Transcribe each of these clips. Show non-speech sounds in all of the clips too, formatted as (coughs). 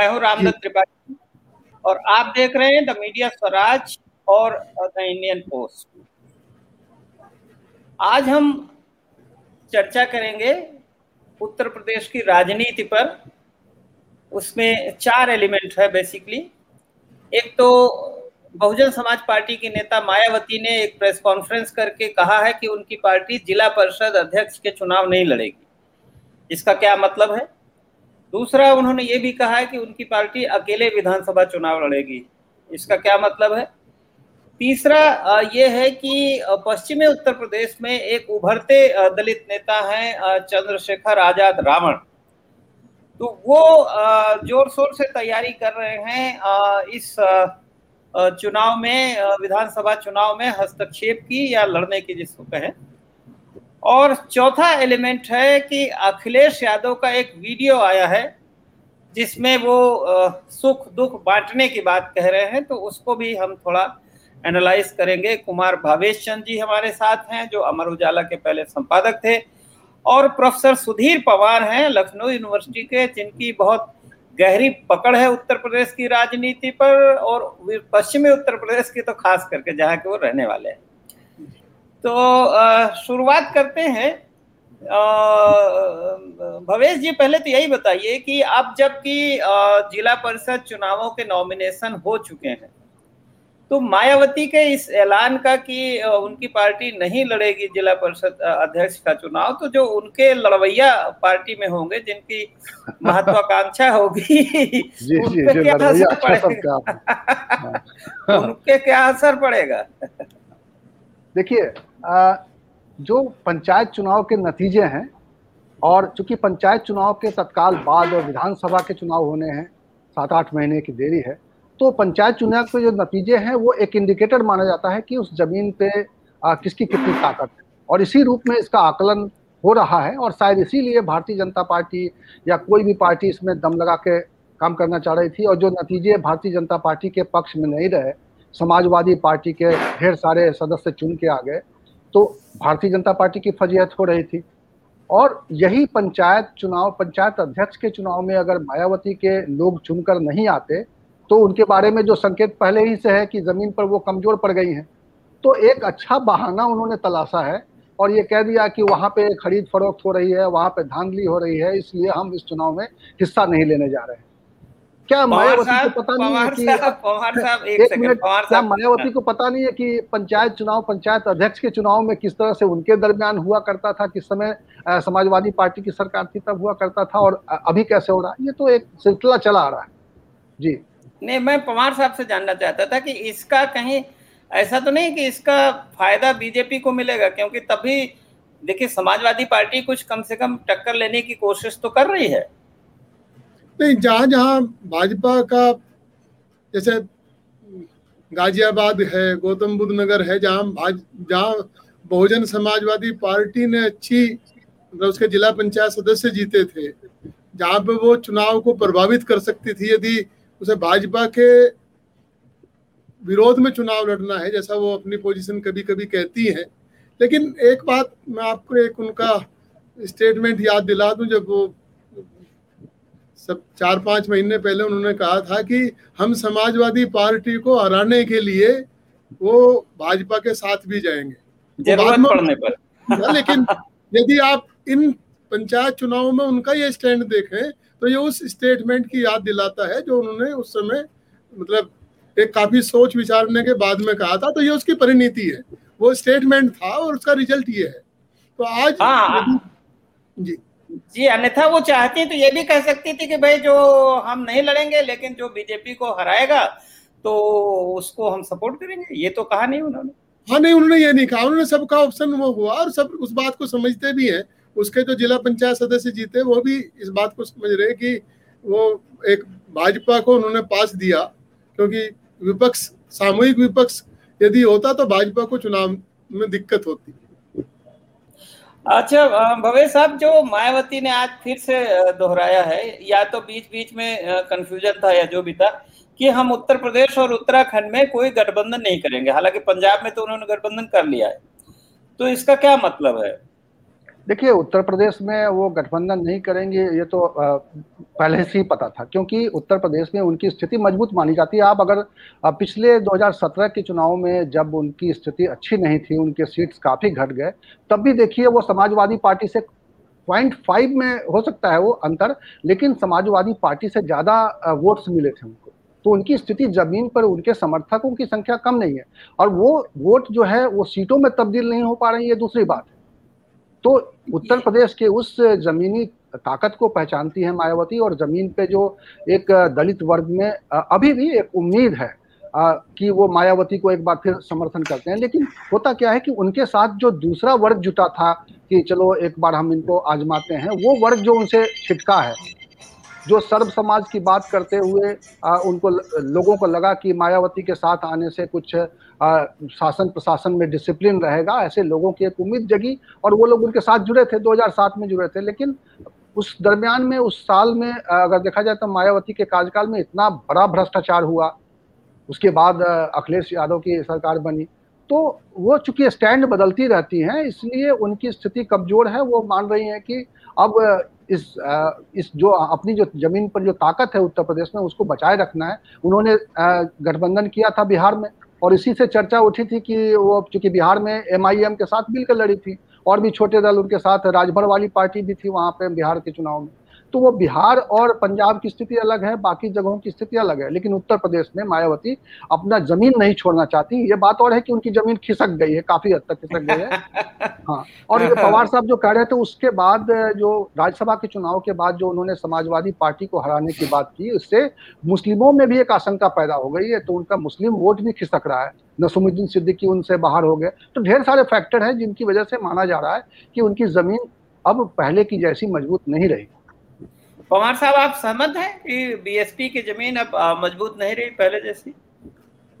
मैं हूँ रामदत्त त्रिपाठी और आप देख रहे हैं द मीडिया स्वराज और द इंडियन पोस्ट। आज हम चर्चा करेंगे उत्तर प्रदेश की राजनीति पर। उसमें चार एलिमेंट है बेसिकली एक तो बहुजन समाज पार्टी की नेता मायावती ने एक प्रेस कॉन्फ्रेंस करके कहा है कि उनकी पार्टी जिला परिषद अध्यक्ष के चुनाव नहीं लड़ेगी। इसका क्या मतलब है? दूसरा उन्होंने ये भी कहा है कि उनकी पार्टी अकेले विधानसभा चुनाव लड़ेगी। इसका क्या मतलब है? तीसरा ये है कि पश्चिमी उत्तर प्रदेश में एक उभरते दलित नेता हैं चंद्रशेखर आज़ाद रावण। तो वो ज़ोर शोर से तैयारी कर रहे हैं इस चुनाव में विधानसभा चुनाव में हस्तक्षेप की या लड़ने की जिसको कहें। और चौथा एलिमेंट है कि अखिलेश यादव का एक वीडियो आया है, जिसमें वो सुख दुख बांटने की बात कह रहे हैं तो उसको भी हम थोड़ा एनालाइज करेंगे। कुमार भावेश चंद जी हमारे साथ हैं, जो अमर उजाला के पहले संपादक थे। और प्रोफेसर सुधीर पवार हैं, लखनऊ यूनिवर्सिटी के, जिनकी बहुत गहरी पकड़ है उत्तर प्रदेश की राजनीति पर, और पश्चिमी उत्तर प्रदेश की तो खास करके, जहाँ के वो रहने वाले हैं। तो शुरुआत करते हैं। भवेश जी पहले तो यही बताइए कि आप जबकि जिला परिषद चुनावों के नॉमिनेशन हो चुके हैं तो मायावती के इस ऐलान का कि उनकी पार्टी नहीं लड़ेगी जिला परिषद अध्यक्ष का चुनाव तो जो उनके लड़वैया पार्टी में होंगे जिनकी महत्वाकांक्षा होगी (laughs) उनके (laughs) क्या असर पड़ेगा? उनके क्या असर पड़ेगा? देखिए जो पंचायत चुनाव के नतीजे हैं और चूँकि पंचायत चुनाव के तत्काल बाद और विधानसभा के चुनाव होने हैं सात आठ महीने की देरी है तो पंचायत चुनाव के जो नतीजे हैं वो एक इंडिकेटर माना जाता है कि उस ज़मीन पे आ, किसकी कितनी ताकत है। और इसी रूप में इसका आकलन हो रहा है और शायद इसीलिए भारतीय जनता पार्टी या कोई भी पार्टी इसमें दम लगा के काम करना चाह रही थी और जो नतीजे भारतीय जनता पार्टी के पक्ष में नहीं रहे समाजवादी पार्टी के ढेर सारे सदस्य चुन के आ गए। तो भारतीय जनता पार्टी की फजीहत हो रही थी। और यही पंचायत चुनाव, पंचायत अध्यक्ष के चुनाव में अगर मायावती के लोग चुनकर नहीं आते तो उनके बारे में जो संकेत पहले ही से है कि ज़मीन पर वो कमज़ोर पड़ गई हैं तो एक अच्छा बहाना उन्होंने तलाशा है। और ये कह दिया कि वहाँ पे खरीद फरोख्त हो रही है, वहाँ पे धांधली हो रही है, इसलिए हम इस चुनाव में हिस्सा नहीं लेने जा रहे हैं। क्या मायावती को पता नहीं है कि एक मिनट क्या मायावती को पता नहीं है कि पंचायत चुनाव पंचायत अध्यक्ष के चुनाव में किस तरह से उनके दरमियान हुआ करता था किस समय समाजवादी पार्टी की सरकार थी तब हुआ करता था और अभी कैसे हो रहा है? ये तो एक सिलसिला चला आ रहा है। जी। नहीं मैं पवार साहब से जानना चाहता था कि इसका कहीं ऐसा तो नहीं कि इसका फ़ायदा बीजेपी को मिलेगा क्योंकि तभी देखिए समाजवादी पार्टी कुछ कम से कम टक्कर लेने की कोशिश तो कर रही है। नहीं, जहाँ जहाँ भाजपा का, जैसे गाजियाबाद है, गौतम बुद्ध नगर है, जहाँ जहाँ बहुजन समाजवादी पार्टी ने अच्छी मतलब उसके जिला पंचायत सदस्य जीते थे, जहाँ पे वो चुनाव को प्रभावित कर सकती थी, यदि उसे भाजपा के विरोध में चुनाव लड़ना है, जैसा वो अपनी पोजीशन कभी कभी कहती है। लेकिन एक बात मैं आपको एक उनका स्टेटमेंट याद दिला दूँ, जब वो सब चार पाँच महीने पहले उन्होंने कहा था कि हम समाजवादी पार्टी को हराने के लिए वो भाजपा के साथ भी जाएँगे। पड़ने पर। (laughs) हाँ, लेकिन यदि आप इन पंचायत चुनावों में उनका ये स्टैंड देखें तो ये उस स्टेटमेंट की याद दिलाता है जो उन्होंने उस समय मतलब एक काफ़ी सोच विचारने के बाद में कहा था तो ये उसकी परिणति है। वो स्टेटमेंट था और उसका रिज़ल्ट ये है। तो आज हाँ, जी। जी, अन्यथा वो चाहती तो ये भी कह सकती थी कि भाई जो हम नहीं लड़ेंगे, लेकिन जो बीजेपी को हराएगा तो उसको हम सपोर्ट करेंगे। ये तो कहा नहीं उन्होंने। हाँ नहीं, उन्होंने ये नहीं कहा। उन्होंने सबका ऑप्शन वो हुआ और सब उस बात को समझते भी हैं। उसके जो जिला पंचायत सदस्य जीते, वो भी इस बात को समझ रहे कि वो एक भाजपा को उन्होंने पास दिया, क्योंकि विपक्ष, सामूहिक विपक्ष यदि होता तो भाजपा को चुनाव में दिक्कत होती। अच्छा भवेश साहब, जो मायावती ने आज फिर से दोहराया है, या तो बीच बीच में कंफ्यूजन था या जो भी था, कि हम उत्तर प्रदेश और उत्तराखंड में कोई गठबंधन नहीं करेंगे। हालाँकि पंजाब में तो उन्होंने गठबंधन कर लिया है। तो इसका क्या मतलब है? देखिए, उत्तर प्रदेश में वो गठबंधन नहीं करेंगे, ये तो पहले से ही पता था, क्योंकि उत्तर प्रदेश में उनकी स्थिति मज़बूत मानी जाती है। आप अगर पिछले 2017 के चुनाव में जब उनकी स्थिति अच्छी नहीं थी, उनके सीट्स काफ़ी घट गए, तब भी देखिए, वो समाजवादी पार्टी से पॉइंट फाइव में हो सकता है वो अंतर, लेकिन समाजवादी पार्टी से ज़्यादा वोट्स मिले थे उनको। तो उनकी स्थिति ज़मीन पर उनके समर्थकों की संख्या कम नहीं है। और वो वोट जो है, वो सीटों में तब्दील नहीं हो पा रही है दूसरी बात है। तो उत्तर प्रदेश के उस जमीनी ताकत को पहचानती है मायावती और ज़मीन पे जो एक दलित वर्ग में अभी भी एक उम्मीद है कि वो मायावती को एक बार फिर समर्थन करते हैं। लेकिन होता क्या है कि उनके साथ जो दूसरा वर्ग जुटा था कि चलो एक बार हम इनको आजमाते हैं, वो वर्ग जो उनसे छिटका है जो सर्व समाज की बात करते हुए आ, उनको लोगों को लगा कि मायावती के साथ आने से कुछ आ, शासन प्रशासन में डिसिप्लिन रहेगा ऐसे लोगों की एक उम्मीद जगी और वो लोग उनके साथ जुड़े थे 2007 में जुड़े थे। लेकिन उस दरमियान में उस साल में अगर देखा जाए तो मायावती के कार्यकाल में इतना बड़ा भ्रष्टाचार हुआ। उसके बाद अखिलेश यादव की सरकार बनी। तो वो चूँकि स्टैंड बदलती रहती हैं इसलिए उनकी स्थिति कमज़ोर है। वो मान रही हैं कि अब इस इस जो अपनी जो ज़मीन पर जो ताकत है उत्तर प्रदेश में, उसको बचाए रखना है। उन्होंने गठबंधन किया था बिहार में, और इसी से चर्चा उठी थी कि वो, चूँकि बिहार में एमआईएम के साथ मिलकर लड़ी थी, और भी छोटे दल उनके साथ, राजभर वाली पार्टी भी थी वहाँ पे बिहार के चुनाव में। तो वो बिहार और पंजाब की स्थिति अलग है बाकी जगहों की स्थिति अलग है। लेकिन उत्तर प्रदेश में मायावती अपना ज़मीन नहीं छोड़ना चाहती। ये बात और है कि उनकी ज़मीन खिसक गई है काफ़ी हद तक खिसक गई है। (laughs) हाँ और ये पवार साहब जो कह रहे थे उसके बाद जो राज्यसभा के चुनाव के बाद जो उन्होंने समाजवादी पार्टी को हराने की बात की उससे मुस्लिमों में भी एक आशंका पैदा हो गई है तो उनका मुस्लिम वोट भी खिसक रहा है। नसुमुद्दीन सिद्दीकी उनसे बाहर हो गए। तो ढेर सारे फैक्टर हैं जिनकी वजह से माना जा रहा है कि उनकी ज़मीन अब पहले की जैसी मज़बूत नहीं रही। पवार साहब, आप सहमत हैं कि बीएसपी की ज़मीन अब मज़बूत नहीं रही पहले जैसी?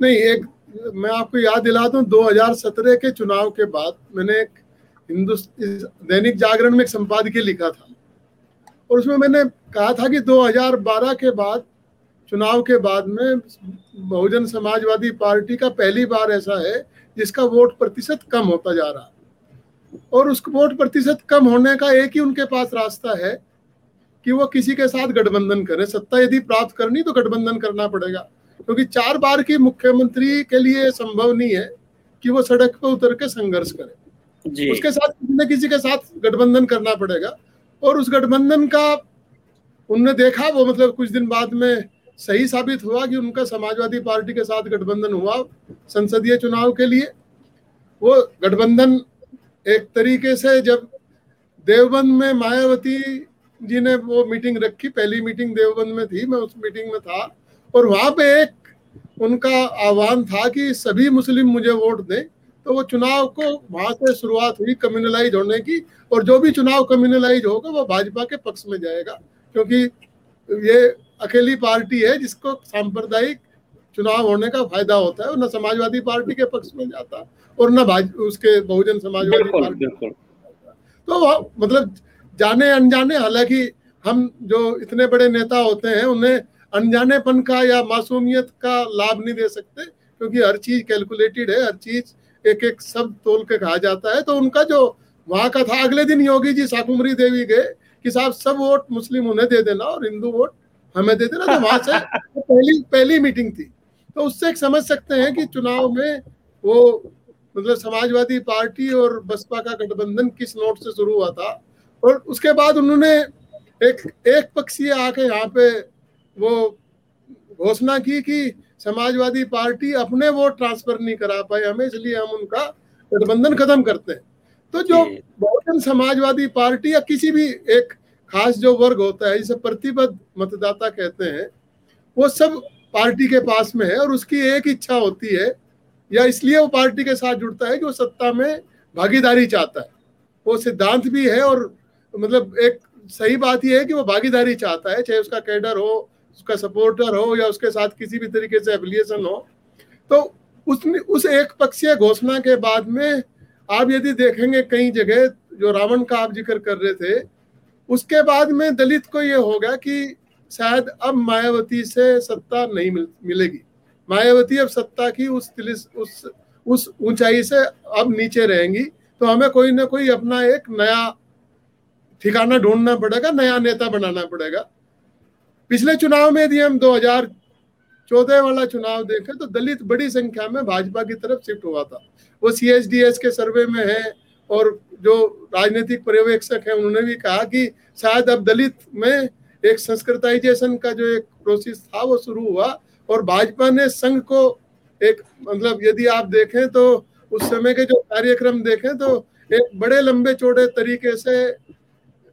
नहीं, एक, मैं आपको याद दिला दूँ 2017 के चुनाव के बाद मैंने एक दैनिक जागरण में एक संपादकीय लिखा था। और उसमें मैंने कहा था कि 2012 के बाद, चुनाव के बाद में बहुजन समाजवादी पार्टी का पहली बार ऐसा है, जिसका वोट प्रतिशत कम होता जा रहा। और उस वोट प्रतिशत कम होने का एक ही उनके पास रास्ता है कि वो किसी के साथ गठबंधन करे। सत्ता यदि प्राप्त करनी तो गठबंधन करना पड़ेगा। क्योंकि चार बार की मुख्यमंत्री के लिए संभव नहीं है कि वो सड़क पर उतर के संघर्ष करे। जी। उसके साथ किसी न किसी के साथ गठबंधन करना पड़ेगा। और उस गठबंधन का उनने देखा वो मतलब कुछ दिन बाद में सही साबित हुआ कि उनका समाजवादी पार्टी के साथ गठबंधन हुआ संसदीय चुनाव के लिए। वो गठबंधन एक तरीके से जब देवबंद में मायावती जी ने वो मीटिंग रखी पहली मीटिंग देवबंद में थी मैं उस मीटिंग में था। और वहाँ पे एक उनका आह्वान था कि सभी मुस्लिम मुझे वोट दें। तो वो चुनाव को वहाँ से शुरुआत हुई कम्युनलाइज होने की और जो भी चुनाव कम्युनलाइज होगा वो भाजपा के पक्ष में जाएगा। क्योंकि ये अकेली पार्टी है जिसको सांप्रदायिक चुनाव होने का फ़ायदा होता है और न समाजवादी पार्टी के पक्ष में जाता और न उसके बहुजन समाजवादी पार्टी। तो मतलब जाने अनजाने हालाँकि हम जो इतने बड़े नेता होते हैं उन्हें अनजानेपन का या मासूमियत का लाभ नहीं दे सकते क्योंकि हर चीज़ कैलकुलेटेड है हर चीज़ एक एक सब तोल के कहा जाता है। तो उनका जो वहाँ का था अगले दिन योगी जी साकुमरी देवी गए कि साहब सब वोट मुस्लिम उन्हें दे देना और हिंदू वोट हमें दे देना। तो वहाँ से तो (laughs) पहली पहली मीटिंग थी। तो उससे एक समझ सकते हैं कि चुनाव में वो मतलब समाजवादी पार्टी और बसपा का गठबंधन किस नोट से शुरू हुआ था। और उसके बाद उन्होंने एक एक पक्षीय आके यहाँ पे वो घोषणा की कि समाजवादी पार्टी अपने वोट ट्रांसफ़र नहीं करा पाए हमें इसलिए हम उनका गठबंधन खत्म करते हैं। तो जो बहुजन समाजवादी पार्टी या किसी भी एक खास जो वर्ग होता है जिसे प्रतिबद्ध मतदाता कहते हैं वो सब पार्टी के पास में है और उसकी एक इच्छा होती है या इसलिए वो पार्टी के साथ जुड़ता है कि वो सत्ता में भागीदारी चाहता है। वो सिद्धांत भी है और मतलब एक सही बात यह है कि वो भागीदारी चाहता है चाहे उसका कैडर हो उसका सपोर्टर हो या उसके साथ किसी भी तरीके से एफिलिएशन हो। तो उसमें उस एक पक्षीय घोषणा के बाद में आप यदि देखेंगे कई जगह जो रावण का आप ज़िक्र कर रहे थे उसके बाद में दलित को ये होगा कि शायद अब मायावती से सत्ता नहीं मिल, मिलेगी। मायावती अब सत्ता की उस उस उस ऊंचाई से अब नीचे रहेंगी। तो हमें कोई ना कोई अपना एक नया ठिकाना ढूंढना पड़ेगा, नया नेता बनाना पड़ेगा। पिछले चुनाव में यदि हम 2014 वाला चुनाव देखें तो दलित बड़ी संख्या में भाजपा की तरफ़ शिफ्ट हुआ था। वो सी के सर्वे में है और जो राजनीतिक पर्यवेक्षक है, उन्होंने भी कहा कि शायद अब दलित में एक संस्कृताइजेशन का जो एक प्रोसेस था, वो शुरू हुआ और भाजपा ने संघ को एक मतलब यदि आप देखें तो उस समय के जो कार्यक्रम देखें तो एक बड़े लंबे चौड़े तरीके से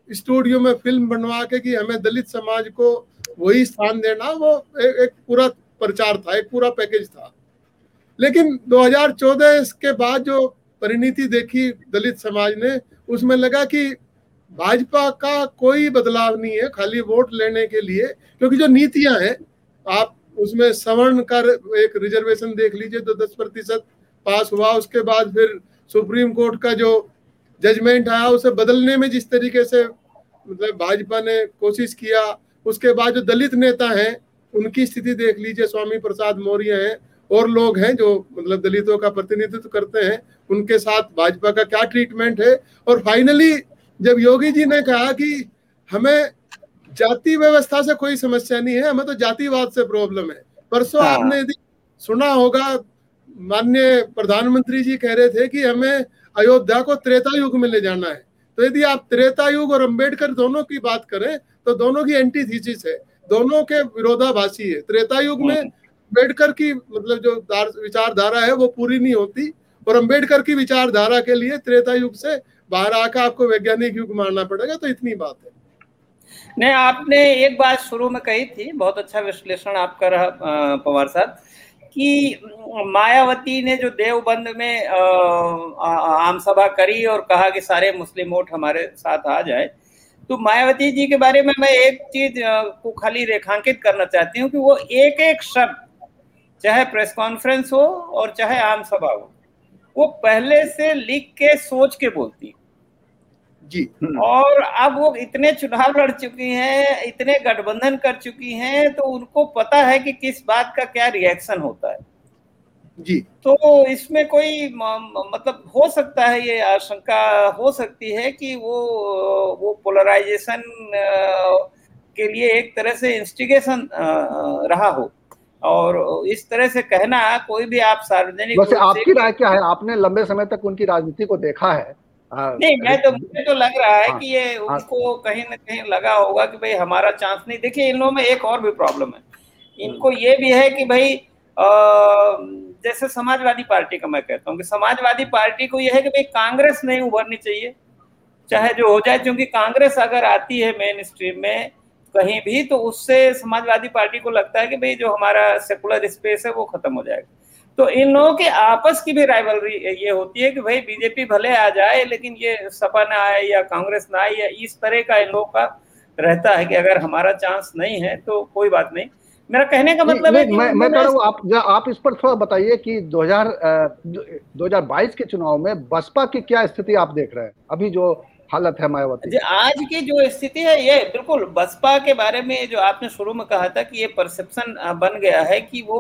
स्टूडियो में फ़िल्म बनवा के कि हमें दलित समाज को वही स्थान देना वो एक, एक पूरा प्रचार था एक पूरा पैकेज था। लेकिन 2014 के बाद जो परिणति देखी दलित समाज ने उसमें लगा कि भाजपा का कोई बदलाव नहीं है खाली वोट लेने के लिए क्योंकि जो नीतियाँ हैं आप उसमें सवर्ण का एक रिजर्वेशन देख लीजिए तो दस प्रतिशत पास हुआ उसके बाद फिर सुप्रीम कोर्ट का जो जजमेंट आया उसे बदलने में जिस तरीके से मतलब भाजपा ने कोशिश किया उसके बाद जो दलित नेता हैं उनकी स्थिति देख लीजिए स्वामी प्रसाद मौर्य हैं और लोग हैं जो मतलब दलितों का प्रतिनिधित्व करते हैं उनके साथ भाजपा का क्या ट्रीटमेंट है और फाइनली जब योगी जी ने कहा कि हमें जाति व्यवस्था से कोई समस्या नहीं है हमें तो जातिवाद से प्रॉब्लम है परसों हाँ। आपने यदि सुना होगा माननीय प्रधानमंत्री जी कह रहे थे कि हमें अयोध्या को त्रेता युग में ले जाना है। तो यदि आप त्रेता युग और अंबेडकर दोनों की बात करें तो दोनों की एंटीथीसिस है। दोनों के विरोधाभासी है। त्रेता युग में अंबेडकर की मतलब जो विचारधारा है, वो पूरी नहीं होती। और अंबेडकर की विचारधारा के लिए त्रेता युग से बाहर आकर आपको वैज्ञानिक युग मानना पड़ेगा तो इतनी बात है। नहीं, आपने एक बात शुरू में कही थी। बहुत अच्छा विश्लेषण आपका रहा पवार साहब। कि मायावती ने जो देवबंद में आम सभा करी और कहा कि सारे मुस्लिम वोट हमारे साथ आ जाए तो मायावती जी के बारे में मैं एक चीज़ को खाली रेखांकित करना चाहती हूँ कि वो एक एक शब्द, चाहे प्रेस कॉन्फ्रेंस हो और चाहे आम सभा हो, वो पहले से लिख के सोच के बोलती जी। हम्म। और अब वो इतने चुनाव लड़ चुकी हैं इतने गठबंधन कर चुकी हैं तो उनको पता है कि किस बात का क्या रिएक्शन होता है। जी। तो इसमें कोई मतलब हो सकता है ये आशंका हो सकती है कि वो वो पोलराइजेशन के लिए एक तरह से इंस्टिगेशन रहा हो। और इस तरह से कहना कोई भी आप सार्वजनिक वैसे आपकी राय क्या है? आपने लंबे समय तक उनकी राजनीति को देखा है। नहीं मैं तो मुझे तो लग रहा है हाँ, कि ये हाँ, उनको कहीं ना कहीं लगा होगा कि भाई हमारा चांस नहीं। देखिए इन लोगों में एक और भी प्रॉब्लम है। इनको ये भी है कि भाई जैसे समाजवादी पार्टी का मैं कहता हूँ कि समाजवादी पार्टी को यह है कि भाई कांग्रेस नहीं उभरनी चाहिए। चाहे जो हो जाए क्योंकि कांग्रेस अगर आती है मेन स्ट्रीम में कहीं भी तो उससे समाजवादी पार्टी को लगता है कि भाई जो हमारा सेकुलर स्पेस है वो खत्म हो जाएगा। तो इन लोगों के आपस की भी राइवलरी ये होती है कि भाई बीजेपी भले आ जाए लेकिन ये सपा ना आए या कांग्रेस ना आए या इस तरह का इन लोगों का रहता है कि अगर हमारा चांस नहीं है तो कोई बात नहीं। मेरा कहने का मतलब है मैं मैं कह रहा हूँ आप आप इस पर थोड़ा बताइए कि 2000 2022 के चुनाव में बसपा की क्या स्थिति आप देख रहे हैं? अभी जो हालत है मायावती आज की जो स्थिति है ये बिल्कुल बसपा के बारे में जो आपने शुरू में कहा था कि ये परसेप्शन बन गया है कि वो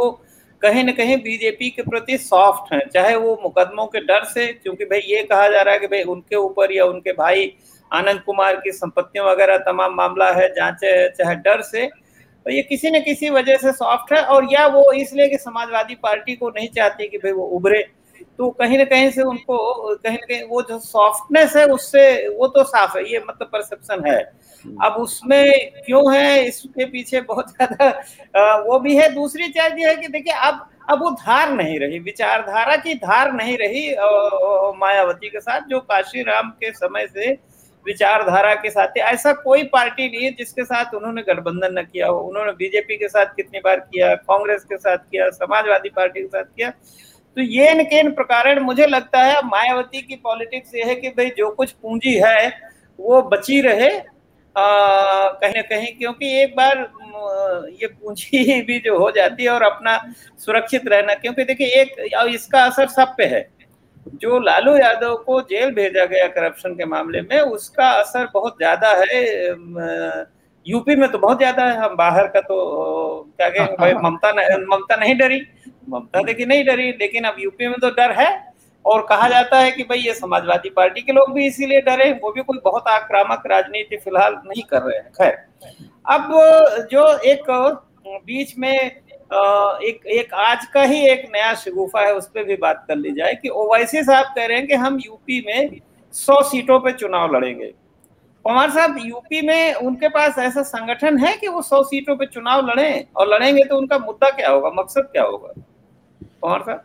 कहीं ना कहीं बीजेपी के प्रति सॉफ्ट हैं, चाहे वो मुकदमों के डर से, क्योंकि भाई ये कहा जा रहा है कि भाई उनके ऊपर या उनके भाई आनंद कुमार की संपत्तियों वगैरह तमाम मामला है, जाँच चाहे डर से तो ये किसी न किसी वजह से सॉफ्ट है, और या वो इसलिए कि समाजवादी पार्टी को नहीं चाहती कि भाई वो उभरे तो कहीं ना कहीं से उनको कहीं ना कहीं वो जो सॉफ्टनेस है उससे वो तो साफ़ है ये मतलब परसेप्शन है। अब उसमें क्यों है इसके पीछे बहुत ज़्यादा वो भी है। दूसरी चीज़ ये है कि देखिए अब अब वो धार नहीं रही विचारधारा की धार नहीं रही मायावती के साथ जो काशी राम के समय से विचारधारा के साथ ऐसा कोई पार्टी नहीं है जिसके साथ उन्होंने गठबंधन न किया हो। उन्होंने बीजेपी के साथ कितनी बार किया कांग्रेस के साथ किया समाजवादी पार्टी के साथ किया। तो ये न के प्रकार मुझे लगता है, मायावती की पॉलिटिक्स ये है कि भाई जो कुछ पूंजी है, वो बची रहे कहीं ना कहीं क्योंकि एक बार ये पूंजी (laughs) भी जो हो जाती है और अपना सुरक्षित रहना, क्योंकि देखिए एक इसका असर सब पे है। जो लालू यादव को जेल भेजा गया करप्शन के मामले में, उसका असर बहुत ज़्यादा है यूपी में तो बहुत ज़्यादा है हम बाहर का तो क्या कहेंगे भाई (laughs) ममता ममता नहीं डरी। ममता देखिए नहीं डरी लेकिन अब यूपी में तो डर है। और कहा जाता है कि भाई ये समाजवादी पार्टी के लोग भी इसीलिए डरे वो भी कोई बहुत आक्रामक राजनीति फ़िलहाल नहीं कर रहे हैं। खैर अब जो एक बीच में एक एक आज का ही एक नया शगुफा है उस पर भी बात कर ली जाए कि ओवैसी साहब कह रहे हैं कि हम यूपी में सौ सीटों पर चुनाव लड़ेंगे। पवार साहब यूपी में उनके पास ऐसा संगठन है कि वो सौ सीटों पे चुनाव लड़े और लड़ेंगे तो उनका मुद्दा क्या होगा मकसद क्या होगा? पवार साहब?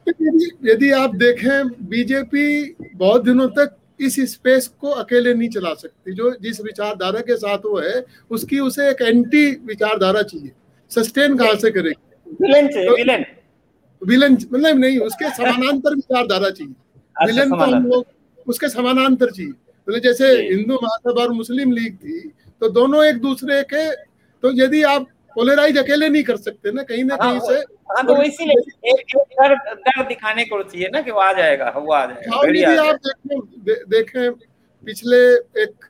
यदि आप देखें बीजेपी बहुत दिनों तक इस स्पेस को अकेले नहीं चला सकती। जो जिस विचारधारा के साथ वो है उसकी उसे एक एंटी विचारधारा चाहिए। सस्टेन कहाँ से करेगी? विलन चाहिए विलन विलन मतलब नहीं उसके (laughs) समानांतर विचारधारा चाहिए। अच्छा, विलन तो हम लोग उसके समानांतर चाहिए। तो जैसे हिंदू महासभा और मुस्लिम लीग थी तो दोनों एक दूसरे के तो यदि आप पोलराइज अकेले नहीं कर सकते ना कहीं ना कहीं हाँ, से हाँ तो इसीलिए एक डर डर दिखाने को चाहिए ना कि वो आ जाएगा वो आ जाएगा हाँ, आप देखें देखें पिछले एक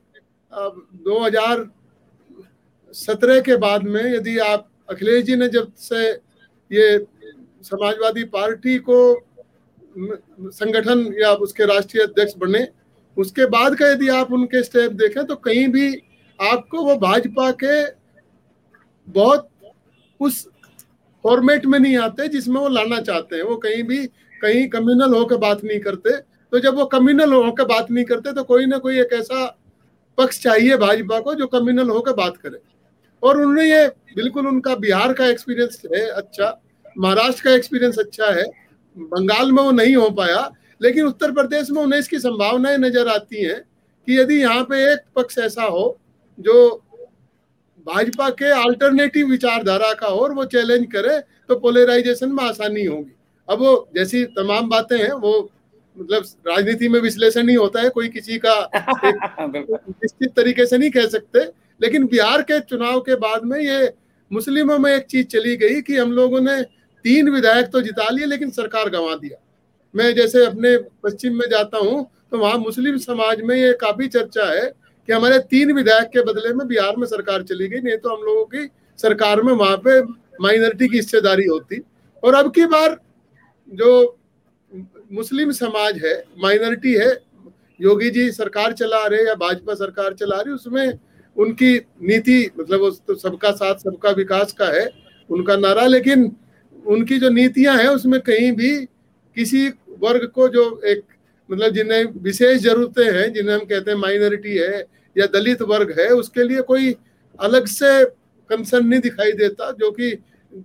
दो हज़ार सत्रह के बाद में यदि आप अखिलेश जी ने जब से ये समाजवादी पार्टी को संगठन या उसके राष्ट्रीय अध्यक्ष बने उसके बाद का यदि आप उनके स्टेप देखें तो कहीं भी आपको वो भाजपा के बहुत उस फॉर्मेट में नहीं आते जिसमें वो लाना चाहते हैं। वो कहीं भी, कहीं कम्युनल होकर बात नहीं करते। तो जब वो कम्युनल होकर बात नहीं करते तो कोई ना कोई एक ऐसा पक्ष चाहिए भाजपा को जो कम्युनल होकर बात करे। और उन्होंने ये, बिल्कुल उनका बिहार का एक्सपीरियंस है अच्छा महाराष्ट्र का एक्सपीरियंस अच्छा है। बंगाल में वो नहीं हो पाया। लेकिन उत्तर प्रदेश में उन्हें इसकी संभावनाएँ नज़र आती हैं कि यदि यहाँ पे एक पक्ष ऐसा हो जो भाजपा के अल्टरनेटिव विचारधारा का और वो चैलेंज करे तो पोलराइजेशन में आसानी होगी। अब वो जैसी तमाम बातें हैं वो मतलब राजनीति में विश्लेषण नहीं होता है कोई किसी का (laughs) निश्चित तरीके से नहीं कह सकते लेकिन बिहार के चुनाव के बाद में ये मुस्लिमों में एक चीज़ चली गई कि हम लोगों ने तीन विधायक तो जिता लिए लेकिन सरकार गंवा दिया। मैं जैसे अपने पश्चिम में जाता हूँ तो वहाँ मुस्लिम समाज में ये काफ़ी चर्चा है कि हमारे तीन विधायक के बदले में बिहार में सरकार चली गई, नहीं तो हम लोगों की सरकार में वहाँ पे माइनॉरिटी की हिस्सेदारी होती। और अब की बार जो मुस्लिम समाज है, माइनॉरिटी है, योगी जी सरकार चला रहे या भाजपा सरकार चला रही, उसमें उनकी नीति मतलब तो सबका साथ, सबका विकास का है, उनका नारा, लेकिन उनकी जो नीतियाँ हैं, उसमें कहीं भी किसी वर्ग को जो एक मतलब जिन्हें विशेष जरूरतें हैं जिन्हें हम कहते हैं माइनॉरिटी है या दलित वर्ग है उसके लिए कोई अलग से कंसर्न नहीं दिखाई देता जो कि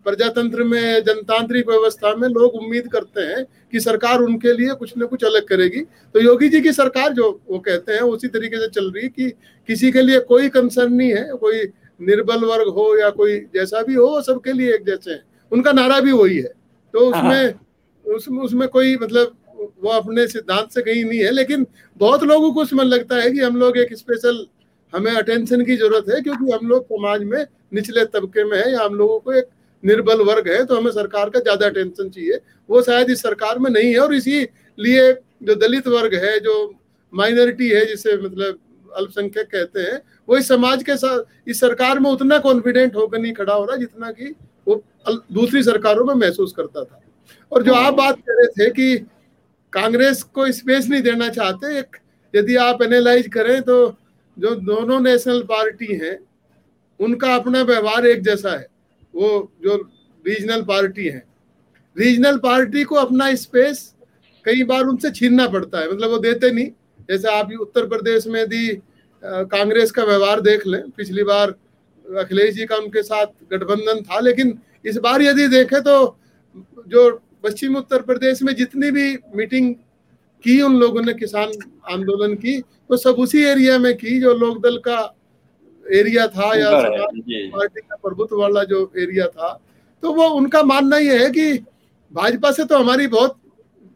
प्रजातंत्र में जनतांत्रिक व्यवस्था में लोग उम्मीद करते हैं कि सरकार उनके लिए कुछ ना कुछ अलग करेगी। तो योगी जी की सरकार जो वो कहते हैं उसी तरीके से चल रही है कि किसी के लिए कोई कंसर्न नहीं है कोई निर्बल वर्ग हो या कोई जैसा भी हो सबके लिए एक जैसे है। उनका नारा भी वही है। तो हाँ। उसमें उसमें उसमें कोई मतलब वो अपने सिद्धांत से कहीं नहीं है, लेकिन बहुत लोगों को उसमें लगता है कि हम लोग एक स्पेशल हमें अटेंशन की ज़रूरत है, क्योंकि हम लोग समाज में निचले तबके में है या हम लोगों को एक निर्बल वर्ग है तो हमें सरकार का ज़्यादा अटेंशन चाहिए। वो शायद इस सरकार में नहीं है और इसी लिए जो दलित वर्ग है, जो माइनॉरिटी है, जिसे मतलब अल्पसंख्यक कहते हैं, वो इस समाज के साथ, इस सरकार में उतना कॉन्फिडेंट होकर नहीं खड़ा हो रहा जितना कि वो दूसरी सरकारों में महसूस करता था। और जो आप बात कर रहे थे कि कांग्रेस को स्पेस नहीं देना चाहते, एक यदि आप एनालाइज करें तो जो दोनों नेशनल पार्टी हैं, उनका अपना व्यवहार एक जैसा है। वो जो रीजनल पार्टी है। रीजनल पार्टी को अपना स्पेस कई बार उनसे छीनना पड़ता है। मतलब वो देते नहीं। जैसे आप उत्तर प्रदेश में यदि कांग्रेस का व्यवहार देख लें, पिछली बार अखिलेश जी का उनके साथ गठबंधन था, लेकिन इस बार यदि देखें तो जो पश्चिम उत्तर प्रदेश में जितनी भी मीटिंग की उन लोगों ने किसान आंदोलन की तो सब उसी एरिया में की जो लोक दल का एरिया था या पार्टी का प्रभुत्व वाला जो एरिया था। तो वो उनका मानना ये है कि भाजपा से तो हमारी बहुत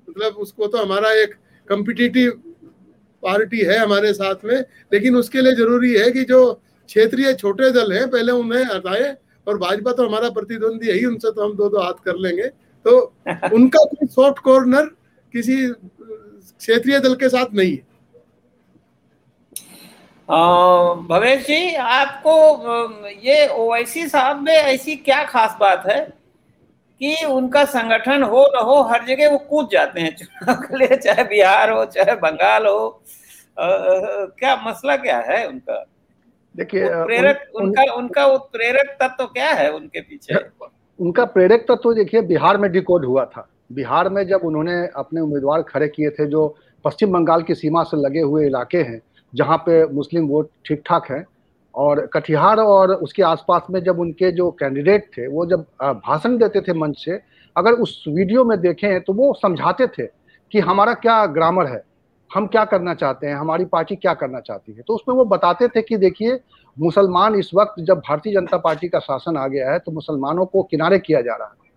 मतलब उसको तो हमारा एक कम्पिटिटिव पार्टी है हमारे साथ में लेकिन उसके लिए ज़रूरी है कि जो क्षेत्रीय छोटे दल हैं पहले उन्हें हटाए और भाजपा तो हमारा प्रतिद्वंदी है ही उनसे तो हम दो दो हाथ कर लेंगे। तो उनका कोई सॉफ्ट कॉर्नर किसी क्षेत्रीय दल के साथ नहीं है। भवेश जी आपको ये ओवैसी साहब में ऐसी क्या खास बात है कि उनका संगठन हो न हो हर जगह वो कूद जाते हैं चुनाव चाहे बिहार हो चाहे बंगाल हो। आ, क्या मसला क्या है उनका? देखिए प्रेरक उन, उनका उनका प्रेरक तत्व तो क्या है उनके पीछे? उनका प्रेरक तत्व तो देखिए बिहार में डिकोड हुआ था। बिहार में जब उन्होंने अपने उम्मीदवार खड़े किए थे जो पश्चिम बंगाल की सीमा से लगे हुए इलाके हैं जहाँ पे मुस्लिम वोट ठीक ठाक है और कटिहार और उसके आसपास में जब उनके जो कैंडिडेट थे वो जब भाषण देते थे मंच से अगर उस वीडियो में देखें तो वो समझाते थे कि हमारा क्या ग्रामर है। हम क्या करना चाहते हैं हमारी पार्टी क्या करना चाहती है? तो उसमें वो बताते थे कि देखिए मुसलमान इस वक्त जब भारतीय जनता पार्टी का शासन आ गया है तो मुसलमानों को किनारे किया जा रहा है।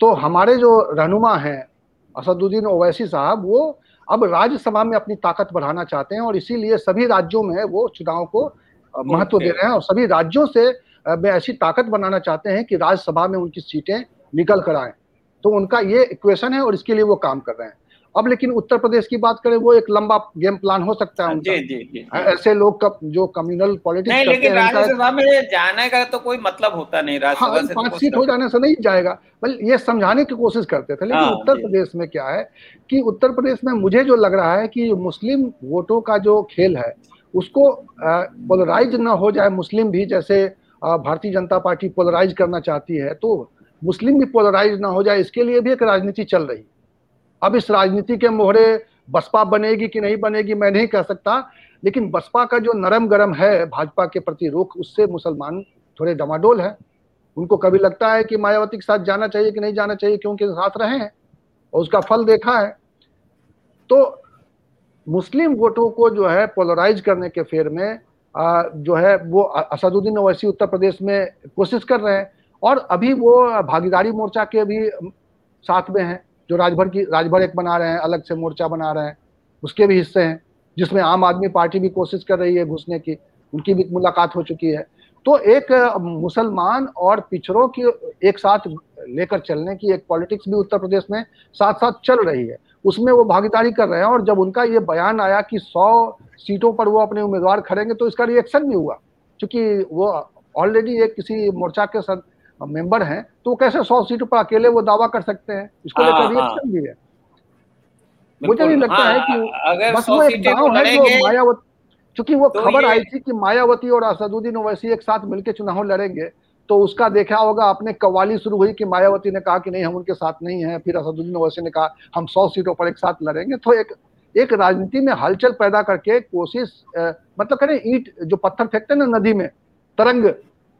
तो हमारे जो रहनुमा हैं असदुद्दीन ओवैसी साहब वो अब राज्यसभा में अपनी ताकत बढ़ाना चाहते हैं और इसीलिए सभी राज्यों में वो चुनाव को महत्व दे रहे हैं और सभी राज्यों से में ऐसी ताकत बनाना चाहते हैं कि राज्यसभा में उनकी सीटें निकल कर आए। तो उनका ये इक्वेशन है और इसके लिए वो काम कर रहे हैं। अब लेकिन उत्तर प्रदेश की बात करें वो एक लंबा गेम प्लान हो सकता है जी, जी, जी, ऐसे लोग कब जो कम्युनल पॉलिटिक्स नहीं लेकिन राज्यसभा में जाने का तो कोई मतलब होता नहीं राज्यसभा हाँ, से तो पाँच सीट हो जाने से नहीं जाएगा। बल ये समझाने की कोशिश करते थे लेकिन हाँ, उत्तर प्रदेश में क्या है कि उत्तर प्रदेश में मुझे जो लग रहा है कि मुस्लिम वोटों का जो खेल है उसको पोलराइज ना हो जाए मुस्लिम भी जैसे भारतीय जनता पार्टी पोलराइज करना चाहती है तो मुस्लिम भी पोलराइज ना हो जाए इसके लिए भी एक राजनीति चल रही अब इस राजनीति के मोहरे बसपा बनेगी कि नहीं बनेगी मैं नहीं कह सकता लेकिन बसपा का जो नरम गरम है भाजपा के प्रति रुख उससे मुसलमान थोड़े डमाडोल है। उनको कभी लगता है कि मायावती के साथ जाना चाहिए कि नहीं जाना चाहिए क्योंकि साथ रहे हैं और उसका फल देखा है। तो मुस्लिम वोटों को जो है पोलराइज करने के फेर में आ, जो है वो असदुद्दीन ओवैसी उत्तर प्रदेश में कोशिश कर रहे हैं और अभी वो भागीदारी मोर्चा के भी साथ में हैं। जो राजभर की, राजभर एक बना रहे हैं, अलग से मोर्चा बना रहे हैं, उसके भी हिस्से हैं, जिसमें आम आदमी पार्टी भी कोशिश कर रही है घुसने की, उनकी भी मुलाकात हो चुकी है। तो एक मुसलमान और पिछड़ों की एक साथ लेकर चलने की एक पॉलिटिक्स भी उत्तर प्रदेश में साथ साथ चल रही है। उसमें वो भागीदारी कर रहे हैं और जब उनका ये बयान आया कि सौ सीटों पर वो अपने उम्मीदवार खड़ेंगे तो इसका रिएक्शन भी हुआ, क्योंकि वो ऑलरेडी एक किसी मोर्चा के साथ मेंबर हैं तो कैसे सौ सीटों पर अकेले वो दावा कर सकते हैं? इसको लेकर रिएक्शन हाँ, हाँ। भी है। मुझे नहीं लगता है कि हाँ, बस वो एक गाँव है जो मायावती चूँकि वो तो खबर आई थी कि मायावती और असदुद्दीन ओवैसी एक साथ मिलकर चुनाव लड़ेंगे तो उसका देखा होगा आपने कवाली शुरू हुई कि मायावती ने कहा कि नहीं हम उनके साथ नहीं है फिर असदुद्दीन ओवैसी ने कहा हम सौ सीटों पर एक साथ लड़ेंगे। तो एक एक राजनीति में हलचल पैदा करके कोशिश मतलब करें ईट जो पत्थर फेंकते हैं ना नदी में तरंग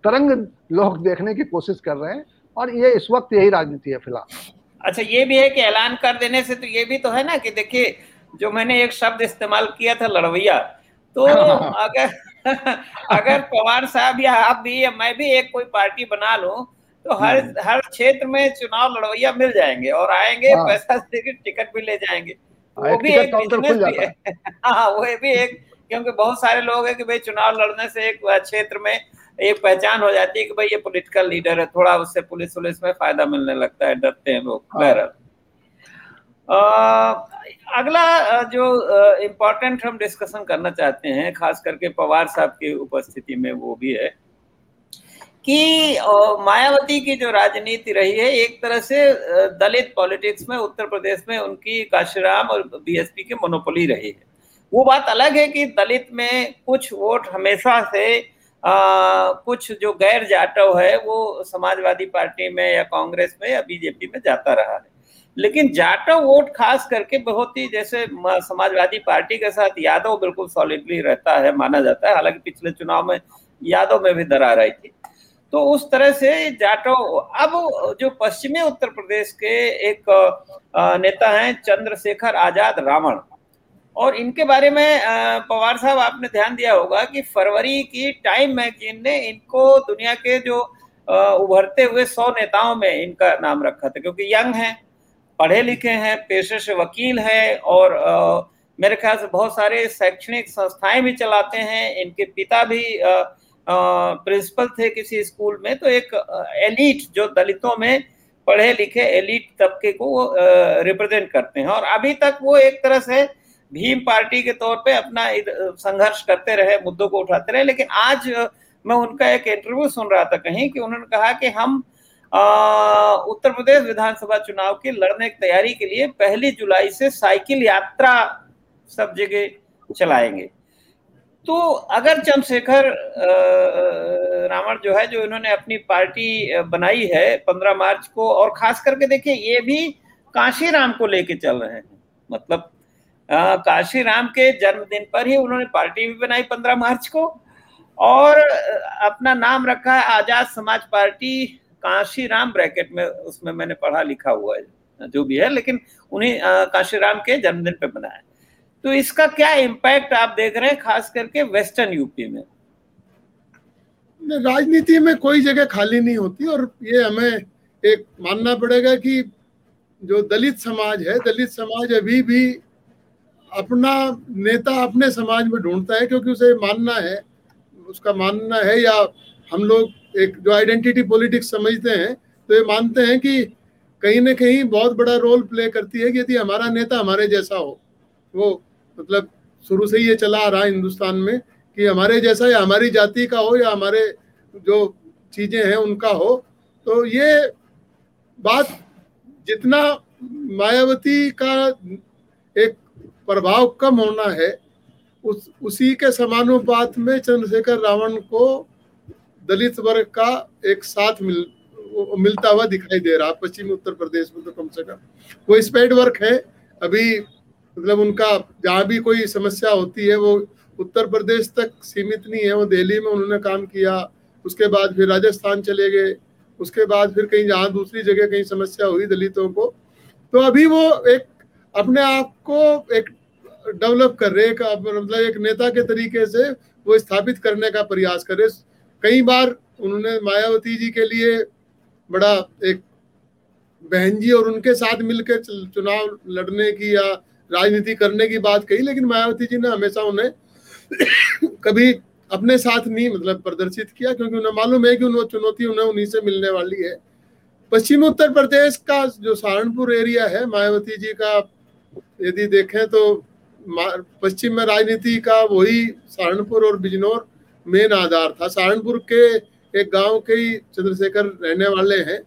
तरंग लोग देखने की कोशिश कर रहे हैं और ये इस वक्त यही राजनीति है फ़िलहाल अच्छा ये भी है कि ऐलान कर देने से तो ये भी तो है ना कि देखिए जो मैंने एक शब्द इस्तेमाल किया था लड़वैया तो (laughs) अगर (laughs) अगर पवार साहब या आप भी या मैं भी एक कोई पार्टी बना लूँ तो हर हम्म। हर क्षेत्र में चुनाव लड़वैया मिल जाएँगे और आएँगे हाँ। पैसा देकर टिकट भी ले जाएँगे हाँ, वो भी एक बिज़नेस भी है (laughs) हाँ वो भी एक क्योंकि बहुत सारे लोग हैं कि भाई चुनाव लड़ने से एक क्षेत्र में एक पहचान हो जाती है कि भाई ये पॉलिटिकल लीडर है थोड़ा उससे पुलिस पुलिस में फ़ायदा मिलने लगता है डरते हैं लोग हाँ। बहरहाल अगला जो इम्पोर्टेंट हम डिस्कशन करना चाहते हैं खास करके पवार साहब की उपस्थिति में वो भी है कि मायावती की जो राजनीति रही है एक तरह से दलित पॉलिटिक्स में उत्तर प्रदेश में उनकी काशीराम और बीएसपी की मोनोपोली रही है वो बात अलग है कि दलित में कुछ वोट हमेशा से आ, कुछ जो गैर जाटव है वो समाजवादी पार्टी में या कांग्रेस में या बीजेपी में जाता रहा है। लेकिन जाटव वोट खास करके बहुत ही जैसे समाजवादी पार्टी के साथ यादव बिल्कुल सॉलिडली रहता है माना जाता है। हालाँकि पिछले चुनाव में यादव में भी दरार आई थी। तो उस तरह से जाटव अब जो पश्चिमी उत्तर प्रदेश के एक नेता हैं चंद्रशेखर आज़ाद रावण। और इनके बारे में पवार साहब, आपने ध्यान दिया होगा कि फरवरी की टाइम मैगजीन ने इनको दुनिया के जो उभरते हुए सौ नेताओं में इनका नाम रखा था, क्योंकि यंग हैं, पढ़े लिखे हैं, पेशे से वकील है और मेरे ख्याल से बहुत सारे शैक्षणिक संस्थाएँ भी चलाते हैं, इनके पिता भी प्रिंसिपल थे किसी स्कूल में तो एक एलिट जो दलितों में पढ़े लिखे एलिट तबके को रिप्रेजेंट करते हैं और अभी तक वो एक तरह से भीम पार्टी के तौर पे अपना संघर्ष करते रहे, मुद्दों को उठाते रहे, लेकिन आज मैं उनका एक इंटरव्यू सुन रहा था कहीं कि उन्होंने कहा कि हम उत्तर प्रदेश विधानसभा चुनाव की लड़ने की तैयारी के लिए पहली जुलाई से साइकिल यात्रा सब जगह चलाएँगे। तो अगर चंद्रशेखर रावण जो है, जो इन्होंने अपनी पार्टी बनाई है पंद्रह मार्च को, और खास करके देखिए, ये भी काशी राम को लेके चल रहे हैं मतलब काशी राम के जन्मदिन पर ही उन्होंने पार्टी भी बनाई पंद्रह मार्च को। और अपना नाम रखा है आज़ाद समाज पार्टी काशी राम ब्रैकेट में उसमें मैंने पढ़ा लिखा हुआ है, जो भी है, लेकिन उन्हें काशी राम के जन्मदिन पे बनाया तो इसका क्या इम्पैक्ट आप देख रहे हैं, खास करके वेस्टर्न यूपी में? राजनीति में कोई जगह खाली नहीं होती, और ये हमें एक मानना पड़ेगा कि जो दलित समाज है, दलित समाज अभी भी अपना नेता अपने समाज में ढूंढता है क्योंकि उसे मानना है, उसका मानना है या हम लोग एक जो आइडेंटिटी पॉलिटिक्स समझते हैं तो ये मानते हैं कि कहीं ना कहीं बहुत बड़ा रोल प्ले करती है कि यदि हमारा नेता हमारे जैसा हो। वो मतलब शुरू से ही ये चला आ रहा है हिंदुस्तान में कि हमारे जैसा या हमारी जाति का हो या हमारे जो चीज़ें हैं उनका हो तो ये बात जितना मायावती का एक प्रभाव कम होना है, उस, उसी के समानुपात में चंद्रशेखर रावण को दलित वर्ग का एक साथ मिल, मिलता हुआ दिखाई दे रहा, पश्चिमी उत्तर प्रदेश में तो कम से कम। वो स्पेड वर्क है, अभी मतलब उनका जहाँ भी कोई समस्या होती है, वो उत्तर प्रदेश तक सीमित नहीं है, वो दिल्ली में उन्होंने काम किया, उसके बाद फिर राजस्थान चले गए, उसके बाद फिर कहीं जहाँ दूसरी जगह कहीं समस्या हुई दलितों को तो अभी वो एक अपने आप को एक डेवलप कर रहे, एक मतलब एक नेता के तरीके से वो स्थापित करने का प्रयास कर। कई बार उन्होंने मायावती जी के लिए बड़ा एक बहन जी और उनके साथ मिलकर चुनाव लड़ने की या राजनीति करने की बात कही, लेकिन मायावती जी ने हमेशा उन्हें (coughs) कभी अपने साथ नहीं मतलब प्रदर्शित किया, क्योंकि उन्हें मालूम है कि उन चुनौती उन्हें उन्हीं से मिलने वाली है। पश्चिम उत्तर प्रदेश का जो सहारनपुर एरिया है, मायावती जी का यदि देखें तो पश्चिम में राजनीति का वही सहारनपुर और बिजनौर मेन आधार था। सहारनपुर के एक गाँव के ही चंद्रशेखर रहने वाले हैं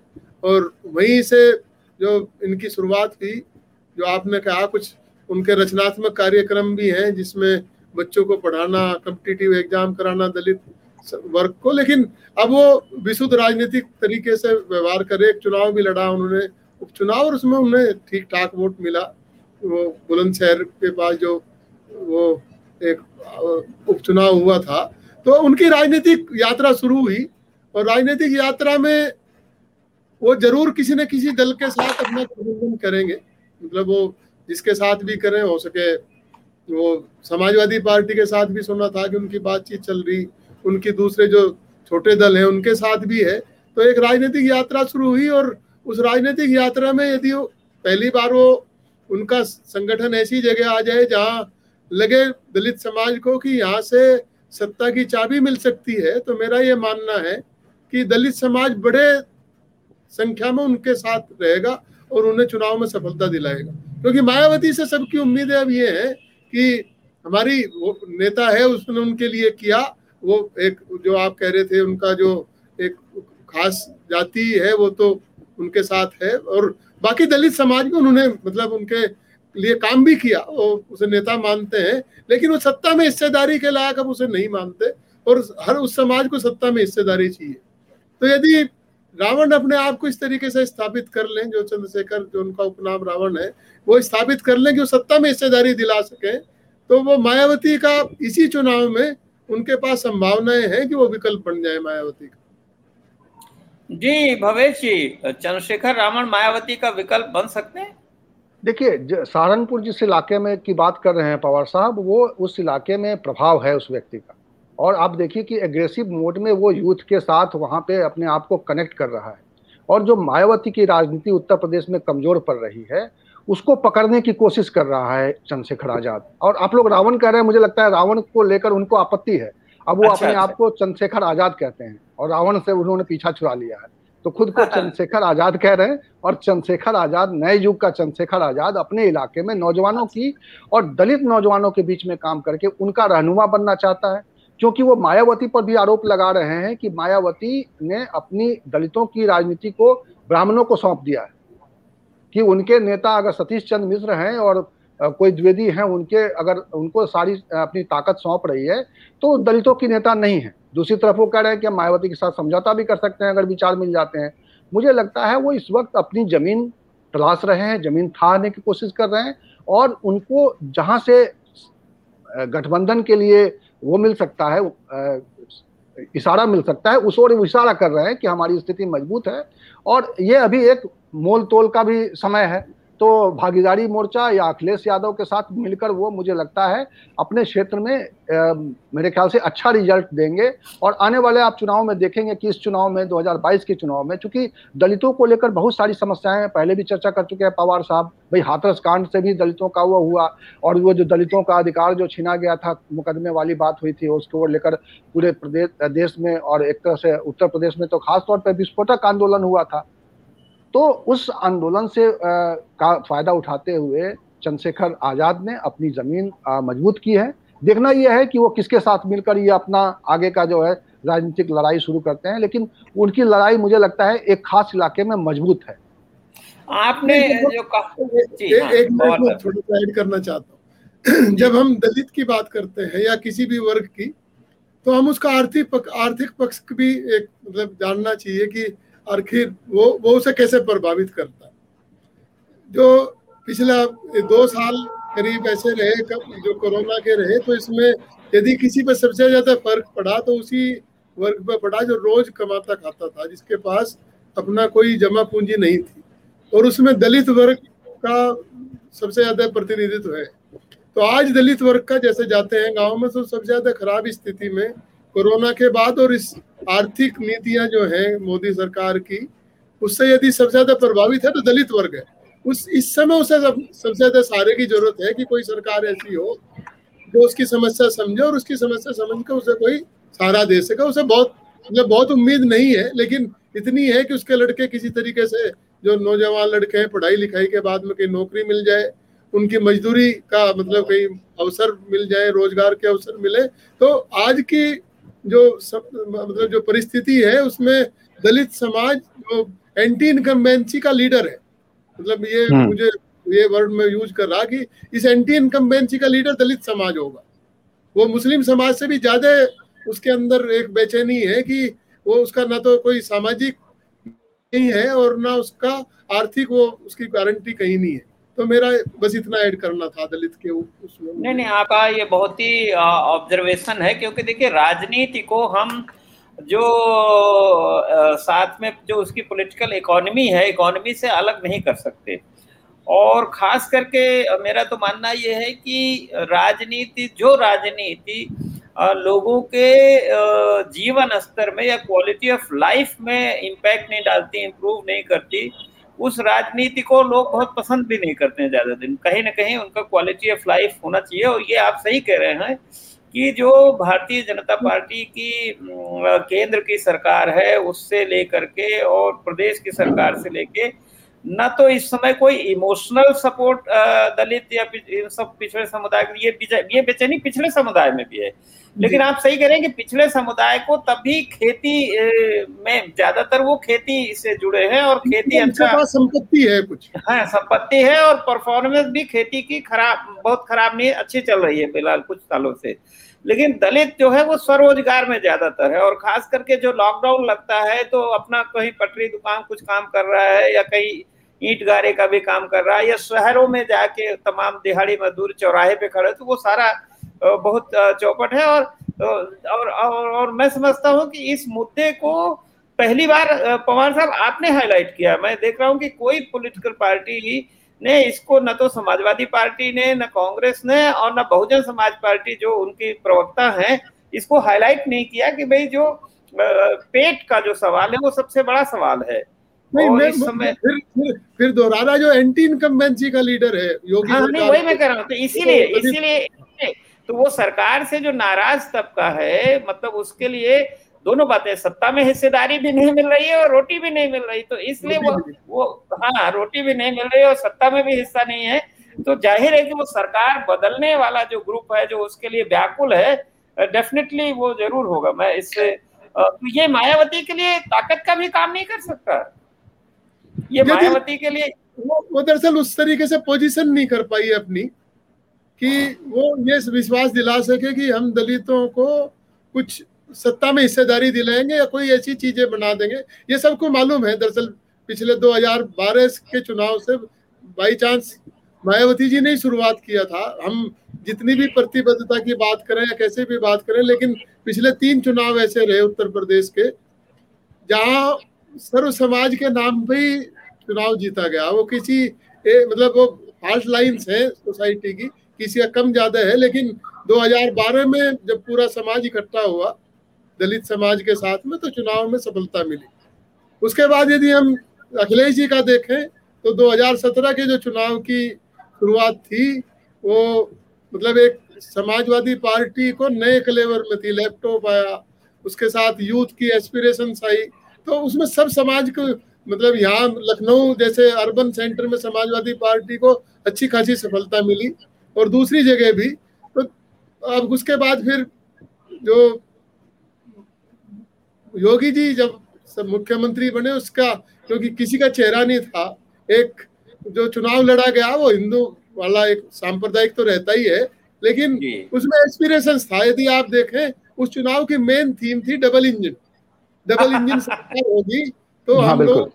और वहीं से जो इनकी शुरुआत हुई जो आपने कहा कुछ, उनके रचनात्मक कार्यक्रम भी हैं जिसमें बच्चों को पढ़ाना कम्पिटिटिव एग्ज़ाम कराना, दलित वर्ग को। लेकिन अब वो विशुद्ध राजनीतिक तरीके से व्यवहार करे, एक चुनाव भी लड़ा उन्होंने, उपचुनाव और उसमें उन्हें ठीक ठाक वोट मिला। वो बुलंदशहर के पास जो वो एक उपचुनाव हुआ था तो उनकी राजनीतिक यात्रा शुरू हुई और राजनीतिक यात्रा में वो ज़रूर किसी न किसी दल के साथ अपना प्रबंधन करेंगे मतलब वो जिसके साथ भी करें, हो सके वो समाजवादी पार्टी के साथ भी सुना था कि उनकी बातचीत चल रही, उनकी दूसरे जो छोटे दल हैं उनके साथ भी है तो एक राजनीतिक यात्रा शुरू हुई और उस राजनीतिक यात्रा में यदि पहली बार वो उनका संगठन ऐसी जगह आ जाए जहाँ लगे दलित समाज को कि यहाँ से सत्ता की चाबी मिल सकती है तो मेरा ये मानना है कि दलित समाज बड़े संख्या में उनके साथ रहेगा और उन्हें चुनाव में सफलता दिलाएगा। क्योंकि मायावती से सबकी उम्मीदें अब ये है कि हमारी वो नेता है, उसने उनके लिए किया। वो एक जो आप कह रहे थे, उनका जो एक खास जाति है, वो तो उनके साथ है और बाकी दलित समाज में उन्होंने मतलब उनके लिए काम भी किया, वो उसे नेता मानते हैं, लेकिन वो सत्ता में हिस्सेदारी के लायक अब उसे नहीं मानते, और हर उस समाज को सत्ता में हिस्सेदारी चाहिए। तो यदि रावण अपने आप को इस तरीके से स्थापित कर लें, जो चंद्रशेखर, जो उनका उपनाम रावण है, वो स्थापित कर लें कि वो सत्ता में हिस्सेदारी दिला सके तो वो मायावती का इसी चुनाव में उनके पास संभावनाएँ हैं कि वो विकल्प बन जाए मायावती का। जी, भवेश जी चंद्रशेखर रावण मायावती का विकल्प बन सकते हैं? देखिए सहारनपुर जिस इलाके में की बात कर रहे हैं पवार साहब, वो उस इलाके में प्रभाव है उस व्यक्ति का। और आप देखिए कि एग्रेसिव मोड में वो यूथ के साथ वहाँ पे अपने आप को कनेक्ट कर रहा है। और जो मायावती की राजनीति उत्तर प्रदेश में कमज़ोर पड़ रही है, उसको पकड़ने की कोशिश कर रहा है चंद्रशेखर आज़ाद। और आप लोग रावण कह रहे हैं, मुझे लगता है रावण को लेकर उनको आपत्ति है। अब वो अच्छा, अपने अच्छा। आप को चंद्रशेखर आज़ाद कहते हैं और रावण से उन्होंने पीछा छुड़ा लिया है। तो खुद को चंद्रशेखर आज़ाद कह रहे हैं और चंद्रशेखर आज़ाद नए युग का चंद्रशेखर आज़ाद अपने इलाके में नौजवानों की और दलित नौजवानों के बीच में काम करके उनका रहनुमा बनना चाहता है। क्योंकि वो मायावती पर भी आरोप लगा रहे हैं कि मायावती ने अपनी दलितों की राजनीति को ब्राह्मणों को सौंप दिया है। कि उनके नेता अगर सतीश चंद्र मिश्र हैं और कोई द्विवेदी हैं उनके, अगर उनको सारी अपनी ताकत सौंप रही है तो दलितों की नेता नहीं है। दूसरी तरफ़ वो कह रहे हैं कि मायावती के साथ समझौता भी कर सकते हैं अगर विचार मिल जाते हैं। मुझे लगता है वो इस वक्त अपनी ज़मीन तलाश रहे हैं, ज़मीन थाने की कोशिश कर रहे हैं और उनको जहाँ से गठबंधन के लिए वो मिल सकता है इशारा मिल सकता है, उस ओर इशारा कर रहे हैं कि हमारी स्थिति मज़बूत है और ये अभी एक मोल तोल का भी समय है। तो भागीदारी मोर्चा या अखिलेश यादव के साथ मिलकर वो मुझे लगता है अपने क्षेत्र में आ, मेरे ख्याल से अच्छा रिज़ल्ट देंगे। और आने वाले आप चुनाव में देखेंगे कि इस चुनाव में 2022 के चुनाव में चूँकि दलितों को लेकर बहुत सारी समस्याएँ पहले भी चर्चा कर चुके हैं पवार साहब भाई हाथरस कांड से भी दलितों का वो हुआ और वो जो दलितों का अधिकार जो छीना गया था मुकदमे वाली बात हुई थी उसको लेकर पूरे प्रदेश देश में और एक तरह से उत्तर प्रदेश में तो खासतौर पर विस्फोटक आंदोलन हुआ था। तो उस आंदोलन से का फ़ायदा उठाते हुए चंद्रशेखर आज़ाद ने अपनी ज़मीन मज़बूत की है। देखना यह है कि वो किसके साथ मिलकर ये अपना आगे का जो है राजनीतिक लड़ाई शुरू करते हैं लेकिन उनकी लड़ाई मुझे लगता है एक खास इलाके में मज़बूत है। आपने जो कहा हाँ, एक मिनट थोड़ा सा ऐड करना चाहता हूँ। (clears throat) जब हम दलित की बात करते हैं या किसी भी वर्ग की तो हम उसका आर्थिक पक, आर्थिक पक्ष भी एक मतलब जानना चाहिए कि आखिर वो वो उसे कैसे प्रभावित करता? जो पिछला दो साल करीब ऐसे रहे जो कोरोना के रहे तो इसमें यदि किसी पर सबसे ज़्यादा फ़र्क पड़ा तो उसी वर्ग पर पड़ा जो रोज कमाता, खाता था, जिसके पास अपना कोई जमा पूंजी नहीं थी। और उसमें दलित वर्ग का सबसे ज़्यादा प्रतिनिधित्व है। तो आज दलित वर्ग का जैसे जाते हैं, गाँव में तो सबसे ज़्यादा खराब स्थिति में कोरोना के बाद और इस आर्थिक नीतियाँ जो है मोदी सरकार की, उससे यदि सबसे ज़्यादा प्रभावित है तो दलित वर्ग है। उस, इस समय उसे सबसे ज़्यादा सहारे की ज़रूरत है कि कोई सरकार ऐसी हो जो उसकी समस्या समझे और उसकी समस्या समझ कर उसे कोई सहारा दे सके। उसे बहुत मतलब बहुत उम्मीद नहीं है, लेकिन इतनी है कि उसके लड़के किसी तरीके से जो नौजवान लड़के हैं, पढ़ाई लिखाई के बाद में कहीं नौकरी मिल जाए, उनकी मजदूरी का मतलब कहीं अवसर मिल जाए, रोज़गार के अवसर मिले तो आज की जो सब मतलब जो परिस्थिति है उसमें दलित समाज जो एंटी इनकम्बेंसी का लीडर है। मतलब ये हम्म। मुझे ये वर्ड में यूज़ कर रहा कि इस एंटी इनकम्बेंसी का लीडर दलित समाज होगा। वो मुस्लिम समाज से भी ज़्यादा उसके अंदर एक बेचैनी है कि वो उसका ना तो कोई सामाजिक नहीं है और ना उसका आर्थिक वो उसकी गारंटी कहीं नहीं है। तो मेरा बस इतना ऐड करना था दलित के उसमें। नहीं नहीं आपका ये बहुत ही ऑब्जर्वेशन है क्योंकि देखिए राजनीति को हम जो आ, साथ में जो उसकी पॉलिटिकल इकोनॉमी है इकोनॉमी से अलग नहीं कर सकते। और खास करके मेरा तो मानना ये है कि राजनीति जो राजनीति लोगों के जीवन स्तर में या क्वालिटी ऑफ़ लाइफ में इम्पैक्ट नहीं डालती इम्प्रूव नहीं करती उस राजनीति को लोग बहुत पसंद भी नहीं करते हैं ज़्यादा दिन। कहीं ना कहीं उनका क्वालिटी ऑफ़ लाइफ होना चाहिए और ये आप सही कह रहे हैं कि जो भारतीय जनता पार्टी की केंद्र की सरकार है, उससे लेकर के और प्रदेश की सरकार से लेके न तो इस समय कोई इमोशनल सपोर्ट दलित या इन सब पिछड़े समुदाय ये ये बेचैनी पिछले समुदाय में भी है। लेकिन आप सही कह रहे हैं कि पिछले समुदाय को तभी खेती में ज़्यादातर वो खेती से जुड़े हैं और खेती अच्छा संपत्ति है कुछ। हाँ संपत्ति है और परफॉर्मेंस भी खेती की खराब बहुत खराब नहीं अच्छी चल रही है फ़िलहाल कुछ सालों से। लेकिन दलित जो है वो स्वरोजगार में ज़्यादातर है और खास करके जो लॉकडाउन लगता है तो अपना कहीं पटरी दुकान कुछ काम कर रहा है या कहीं ईट गारे का भी काम कर रहा है या शहरों में जाके तमाम दिहाड़ी मजदूर चौराहे पे खड़े तो वो सारा बहुत चौपट है और और और, और मैं समझता हूँ कि इस मुद्दे को पहली बार पवार साहब आपने हाईलाइट किया मैं देख रहा हूँ कि कोई पॉलिटिकल पार्टी ही ने इसको न तो समाजवादी पार्टी ने न कांग्रेस ने और न बहुजन समाज पार्टी जो उनकी प्रवक्ता है इसको हाईलाइट नहीं किया कि भाई जो पेट का जो सवाल है वो सबसे बड़ा सवाल है। नहीं मैं इस समय फिर फिर, फिर दोहराना जो एंटी इनकम्बेंसी का लीडर है योगी हाँ, नहीं वही मैं कह रहा हूँ तो इसीलिए इसीलिए तो वो सरकार से जो नाराज़ तबका है मतलब उसके लिए दोनों बातें सत्ता में हिस्सेदारी भी नहीं मिल रही है और रोटी भी नहीं मिल रही तो इसलिए वो वो हाँ रोटी भी नहीं मिल रही है और सत्ता में भी हिस्सा नहीं है। तो ज़ाहिर है कि वो सरकार बदलने वाला जो ग्रुप है जो उसके लिए व्याकुल है डेफिनेटली वो ज़रूर होगा। मैं इससे तो ये मायावती के लिए ताकत का भी काम नहीं कर सकता। ये मायावती के लिए वो, वो दरअसल उस तरीके से पोजीशन नहीं कर पाई अपनी कि वो ये विश्वास दिला सके कि हम दलितों को कुछ सत्ता में हिस्सेदारी दिलाएँगे या कोई ऐसी चीज़ें बना देंगे। ये सबको मालूम है। दरअसल पिछले 2012 के चुनाव से बाई चांस मायावती जी ने ही शुरुआत किया था। हम जितनी भी प्रतिबद्धता की बात करें या कैसे भी बात करें लेकिन पिछले तीन चुनाव ऐसे रहे उत्तर प्रदेश के जहाँ सर्व समाज के नाम पे ही चुनाव जीता गया। वो किसी ए, मतलब वो फाल्ट लाइन्स है सोसाइटी की किसी का कम ज़्यादा है लेकिन 2012 में जब पूरा समाज इकट्ठा हुआ दलित समाज के साथ में तो चुनाव में सफलता मिली। उसके बाद यदि हम अखिलेश जी का देखें तो 2017 के जो चुनाव की शुरुआत थी वो मतलब एक समाजवादी पार्टी को नए क्लेवर में थी लैपटॉप आया उसके साथ यूथ की एस्पिरेशन आई तो उसमें सब समाज को मतलब यहाँ लखनऊ जैसे अर्बन सेंटर में समाजवादी पार्टी को अच्छी खासी सफलता मिली। और दूसरी जगह भी तो अब उसके बाद फिर जो योगी जी जब सब मुख्यमंत्री बने उसका क्योंकि किसी का चेहरा नहीं था एक जो चुनाव लड़ा गया वो हिंदू वाला एक सांप्रदायिक तो रहता ही है लेकिन उसमें एक्सपीरियंस था। यदि आप देखें उस चुनाव की मेन थीम थी डबल इंजन डबल इंजन (laughs) सरकार होगी तो हाँ, हम लोग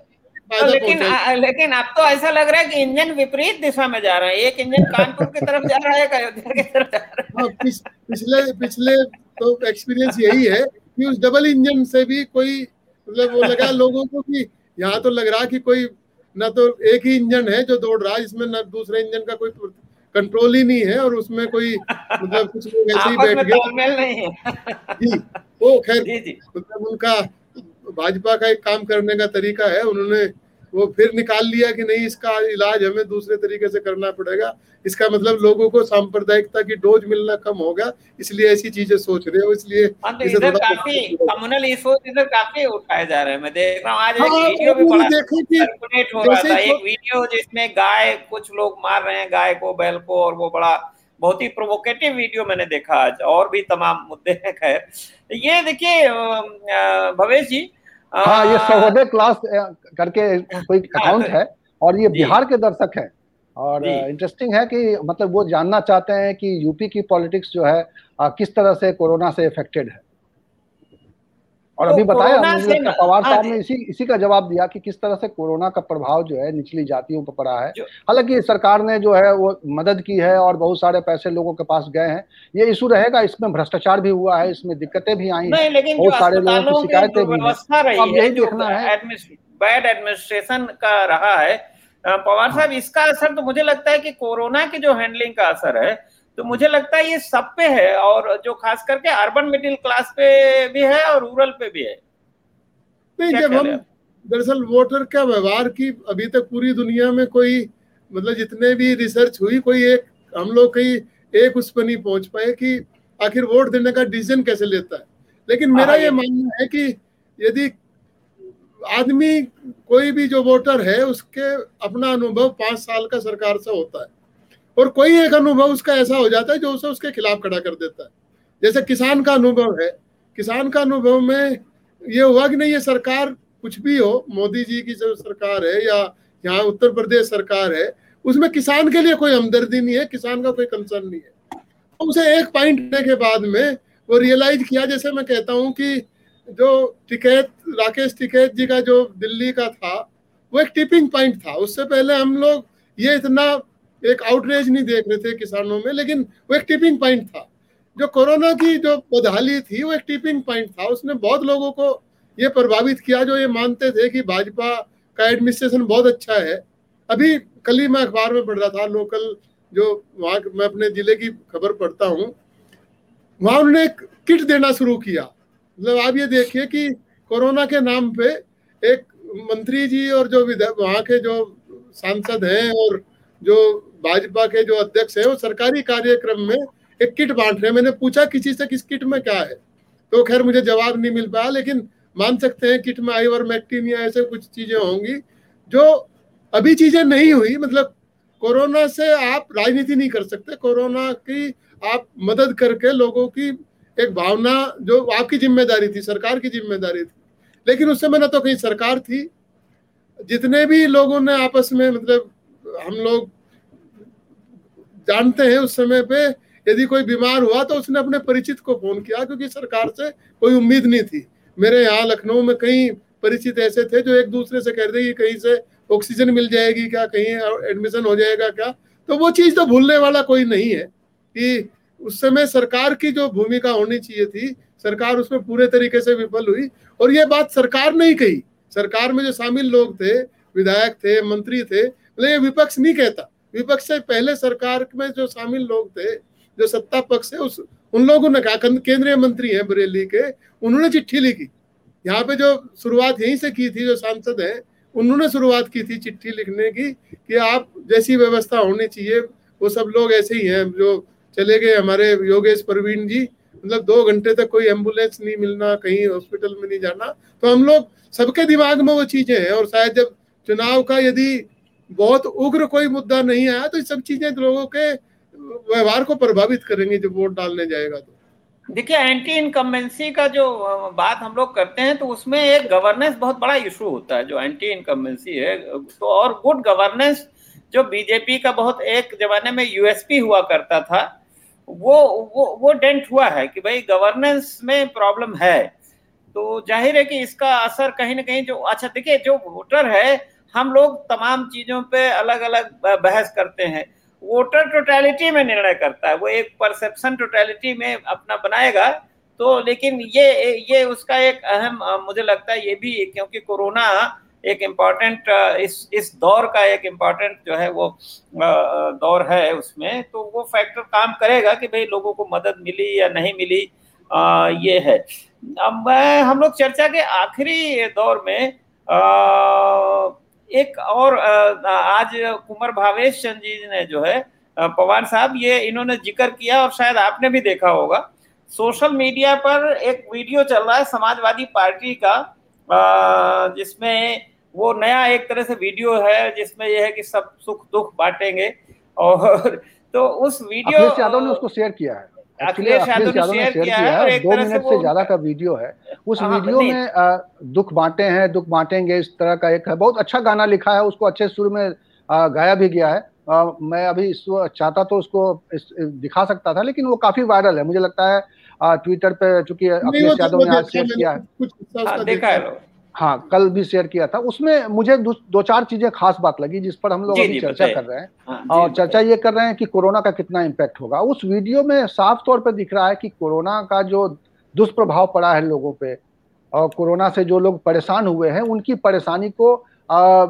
तो लेकिन आ, लेकिन अब तो ऐसा लग रहा है कि इंजन विपरीत दिशा में जा रहा है एक इंजन कानपुर की तरफ़ जा रहा है एक अयोध्या की तरफ़ जा रहा है। हाँ, पिछ, पिछले पिछले तो एक्सपीरियंस यही है कि उस डबल इंजन से भी कोई मतलब वो लगा (laughs) लोगों को कि यहाँ तो लग रहा कि कोई ना तो एक ही इंजन है जो दौड़ रहा है इसमें ना दूसरे इंजन का कोई कंट्रोल ही नहीं है और उसमें कोई मतलब कुछ लोग ऐसे ही बैठ गए। जी वो खैर मतलब उनका भाजपा का एक काम करने का तरीका है उन्होंने वो फिर निकाल लिया कि नहीं इसका इलाज हमें दूसरे तरीके से करना पड़ेगा। इसका मतलब लोगों को सांप्रदायिकता की डोज मिलना कम होगा इसलिए ऐसी चीज़ें सोच रहे हो इसलिए हाँ, तो इधर काफ़ी कम्युनल इश्यूज़ इधर काफ़ी उठाए जा रहे हैं। मैं देख रहा हूँ आज हाँ, एक वीडियो भी बड़ा सर्कुलेट हो रहा था। एक वीडियो जिसमें गाय कुछ लोग मार रहे हैं गाय को बैल को और वो बड़ा बहुत ही प्रोवोकेटिव वीडियो मैंने देखा आज और भी तमाम मुद्दे हैं खैर। ये देखिए भवेश जी हाँ ये सहोदय क्लास करके कोई अकाउंट हाँ, तो है और ये बिहार के दर्शक है। और इंटरेस्टिंग है कि मतलब वो जानना चाहते हैं कि यूपी की पॉलिटिक्स जो है किस तरह से कोरोना से इफेक्टेड है। और तो अभी बताया पवार हाँ साहब ने इसी इसी का जवाब दिया कि किस तरह से कोरोना का प्रभाव जो है निचली जातियों पर पड़ा है। हालाँकि सरकार ने जो है वो मदद की है और बहुत सारे पैसे लोगों के पास गए हैं। ये इशू रहेगा इसमें भ्रष्टाचार भी हुआ है इसमें दिक्कतें भी आई हैं बहुत सारे लोगों की शिकायतें भी हैं। अब यही देखना है। बैड एडमिनिस्ट्रेशन का रहा है पवार साहब इसका असर तो मुझे लगता है कि कोरोना की जो हैंडलिंग का असर है तो मुझे लगता है ये सब पे है और जो खास करके अर्बन मिडिल क्लास पे भी है और रूरल पे भी है। नहीं जब हम दरअसल वोटर का व्यवहार की अभी तक पूरी दुनिया में कोई मतलब जितने भी रिसर्च हुई कोई एक हम लोग कहीं एक उस पर नहीं पहुँच पाए कि आखिर वोट देने का डिसीज़न कैसे लेता है। लेकिन मेरा हाँ, ये मानना है कि यदि आदमी कोई भी जो वोटर है उसके अपना अनुभव पाँच साल का सरकार से होता है। और कोई एक अनुभव उसका ऐसा हो जाता है जो उसे उसके खिलाफ खड़ा कर देता है। जैसे किसान का अनुभव है। किसान का अनुभव में ये हुआ कि नहीं, ये सरकार कुछ भी हो, मोदी जी की जो सरकार है या यहाँ उत्तर प्रदेश सरकार है, उसमें किसान के लिए कोई हमदर्दी नहीं है, किसान का कोई कंसर्न नहीं है। तो उसे एक पॉइंट के बाद में वो रियलाइज़ किया, जैसे मैं कहता हूँ कि जो टिकैत, राकेश टिकैत जी का जो दिल्ली का था, वो एक टिपिंग पॉइंट था। उससे पहले हम लोग ये इतना एक आउटरेज नहीं देख रहे थे किसानों में, लेकिन वो एक टिपिंग पॉइंट था। जो कोरोना की जो बदहाली थी, वो एक टिपिंग पॉइंट था। उसने बहुत लोगों को ये प्रभावित किया जो ये मानते थे कि भाजपा का एडमिनिस्ट्रेशन बहुत अच्छा है। अभी कल ही मैं अखबार में पढ़ रहा था लोकल जो वहाँ मैं अपने ज़िले की खबर पढ़ता हूँ। वहाँ उन्होंने एक किट देना शुरू किया। मतलब आप ये देखिए कि कोरोना के नाम पे एक मंत्री जी और जो वहाँ के जो सांसद हैं और जो भाजपा के जो अध्यक्ष है, वो सरकारी कार्यक्रम में एक किट बांट रहे मैंने पूछा, किसी से किस किट में क्या है? तो खैर, मुझे जवाब नहीं मिल पाया, लेकिन मान सकते हैं किट में आईवर, मैक्टीन या ऐसे कुछ चीज़ें होंगी, जो अभी चीज़ें नहीं हुई। मतलब कोरोना से आप राजनीति नहीं कर सकते। कोरोना की आप मदद करके लोगों की एक भावना, जो आपकी ज़िम्मेदारी थी, सरकार की ज़िम्मेदारी थी। लेकिन उस समय ना तो कहीं सरकार थी। जितने भी लोगों ने आपस में मतलब हम लोग जानते हैं उस समय पे यदि कोई बीमार हुआ तो उसने अपने परिचित को फ़ोन किया क्योंकि सरकार से कोई उम्मीद नहीं थी। मेरे यहाँ लखनऊ में कई परिचित ऐसे थे जो एक दूसरे से कह रहे कि कहीं से ऑक्सीजन मिल जाएगी क्या, कहीं एडमिशन हो जाएगा क्या? तो वो चीज़ तो भूलने वाला कोई नहीं है कि उस समय सरकार की जो भूमिका होनी चाहिए थी, सरकार उसमें पूरे तरीके से विफल हुई और ये बात सरकार ने ही कही। सरकार में जो शामिल लोग थे, विधायक थे, मंत्री थे ये विपक्ष नहीं कहता विपक्ष से पहले सरकार में जो शामिल लोग थे, जो सत्ता पक्ष है, उस, उन लोगों ने कहा केंद्रीय मंत्री हैं बरेली के, उन्होंने चिट्ठी लिखी। यहाँ पे जो शुरुआत यहीं से की थी, जो सांसद है, उन्होंने शुरुआत की थी चिट्ठी लिखने की, कि आप जैसी व्यवस्था होनी चाहिए, वो सब लोग ऐसे ही हैं, जो चले गए हमारे योगेश प्रवीण जी मतलब दो घंटे तक कोई एंबुलेंस नहीं मिलना, कहीं हॉस्पिटल में नहीं जाना तो हम लोग सबके दिमाग में वो चीज़ें हैं, और शायद जब चुनाव का यदि बहुत उग्र कोई मुद्दा नहीं आया तो सब चीज़ें लोगों के व्यवहार को प्रभावित करेंगे जब वोट डालने जाएगा तो। देखिए एंटी इनकम्बेंसी का जो बात हम लोग करते हैं तो उसमें एक गवर्नेंस बहुत बड़ा इशू होता है, जो एंटी इनकम्बेंसी है। तो और गुड गवर्नेंस जो बीजेपी का बहुत एक जमाने में यूएसपी हुआ करता था, वो वो वो डेंट हुआ है कि भाई गवर्नेंस में प्रॉब्लम है। तो ज़ाहिर है कि इसका असर कहीं ना कहीं जो अच्छा देखिए, जो वोटर है हम लोग तमाम चीज़ों पे अलग अलग बहस करते हैं। वोटर टोटलिटी में निर्णय करता है। वो एक परसेप्शन टोटलिटी में अपना बनाएगा तो लेकिन ये ये उसका एक अहम मुझे लगता है ये भी क्योंकि कोरोना एक इंपॉर्टेंट इस इस दौर का एक इंपॉर्टेंट जो है वो दौर है उसमें तो वो फैक्टर काम करेगा कि भाई लोगों को मदद मिली या नहीं मिली आ, ये है। अब हम लोग चर्चा के आखिरी दौर में आ, एक और आज कुमार भावेश चंद जी ने जो है पवार साहब ये इन्होंने ज़िक्र किया और शायद आपने भी देखा होगा। सोशल मीडिया पर एक वीडियो चल रहा है समाजवादी पार्टी का जिसमें वो नया एक तरह से वीडियो है जिसमें यह है कि सब सुख दुख बांटेंगे। और तो उस वीडियो यादव ने उसको शेयर किया है। अखिलेश यादव ने शेयर किया है और एक दो मिनट से ज़्यादा का वीडियो है। उस हाँ, वीडियो में दुख बांटे हैं दुख बांटेंगे इस तरह का एक है। बहुत अच्छा गाना लिखा है उसको अच्छे सुर में गाया भी गया है। आ, मैं अभी इस चाहता तो उसको इस, दिखा सकता था लेकिन वो काफ़ी वायरल है। मुझे लगता है ट्विटर पे चूँकि अखिलेश तो यादव ने आज शेयर किया है। हाँ, देखा है। हाँ कल भी शेयर किया था। उसमें मुझे दो, चार चीज़ें खास बात लगी जिस पर हम लोग अभी चर्चा कर रहे हैं। हाँ, और चर्चा ये कर रहे हैं कि कोरोना का कितना इम्पैक्ट होगा। उस वीडियो में साफ़ तौर पर दिख रहा है कि कोरोना का जो दुष्प्रभाव पड़ा है लोगों पे और कोरोना से जो लोग परेशान हुए हैं उनकी परेशानी को आ,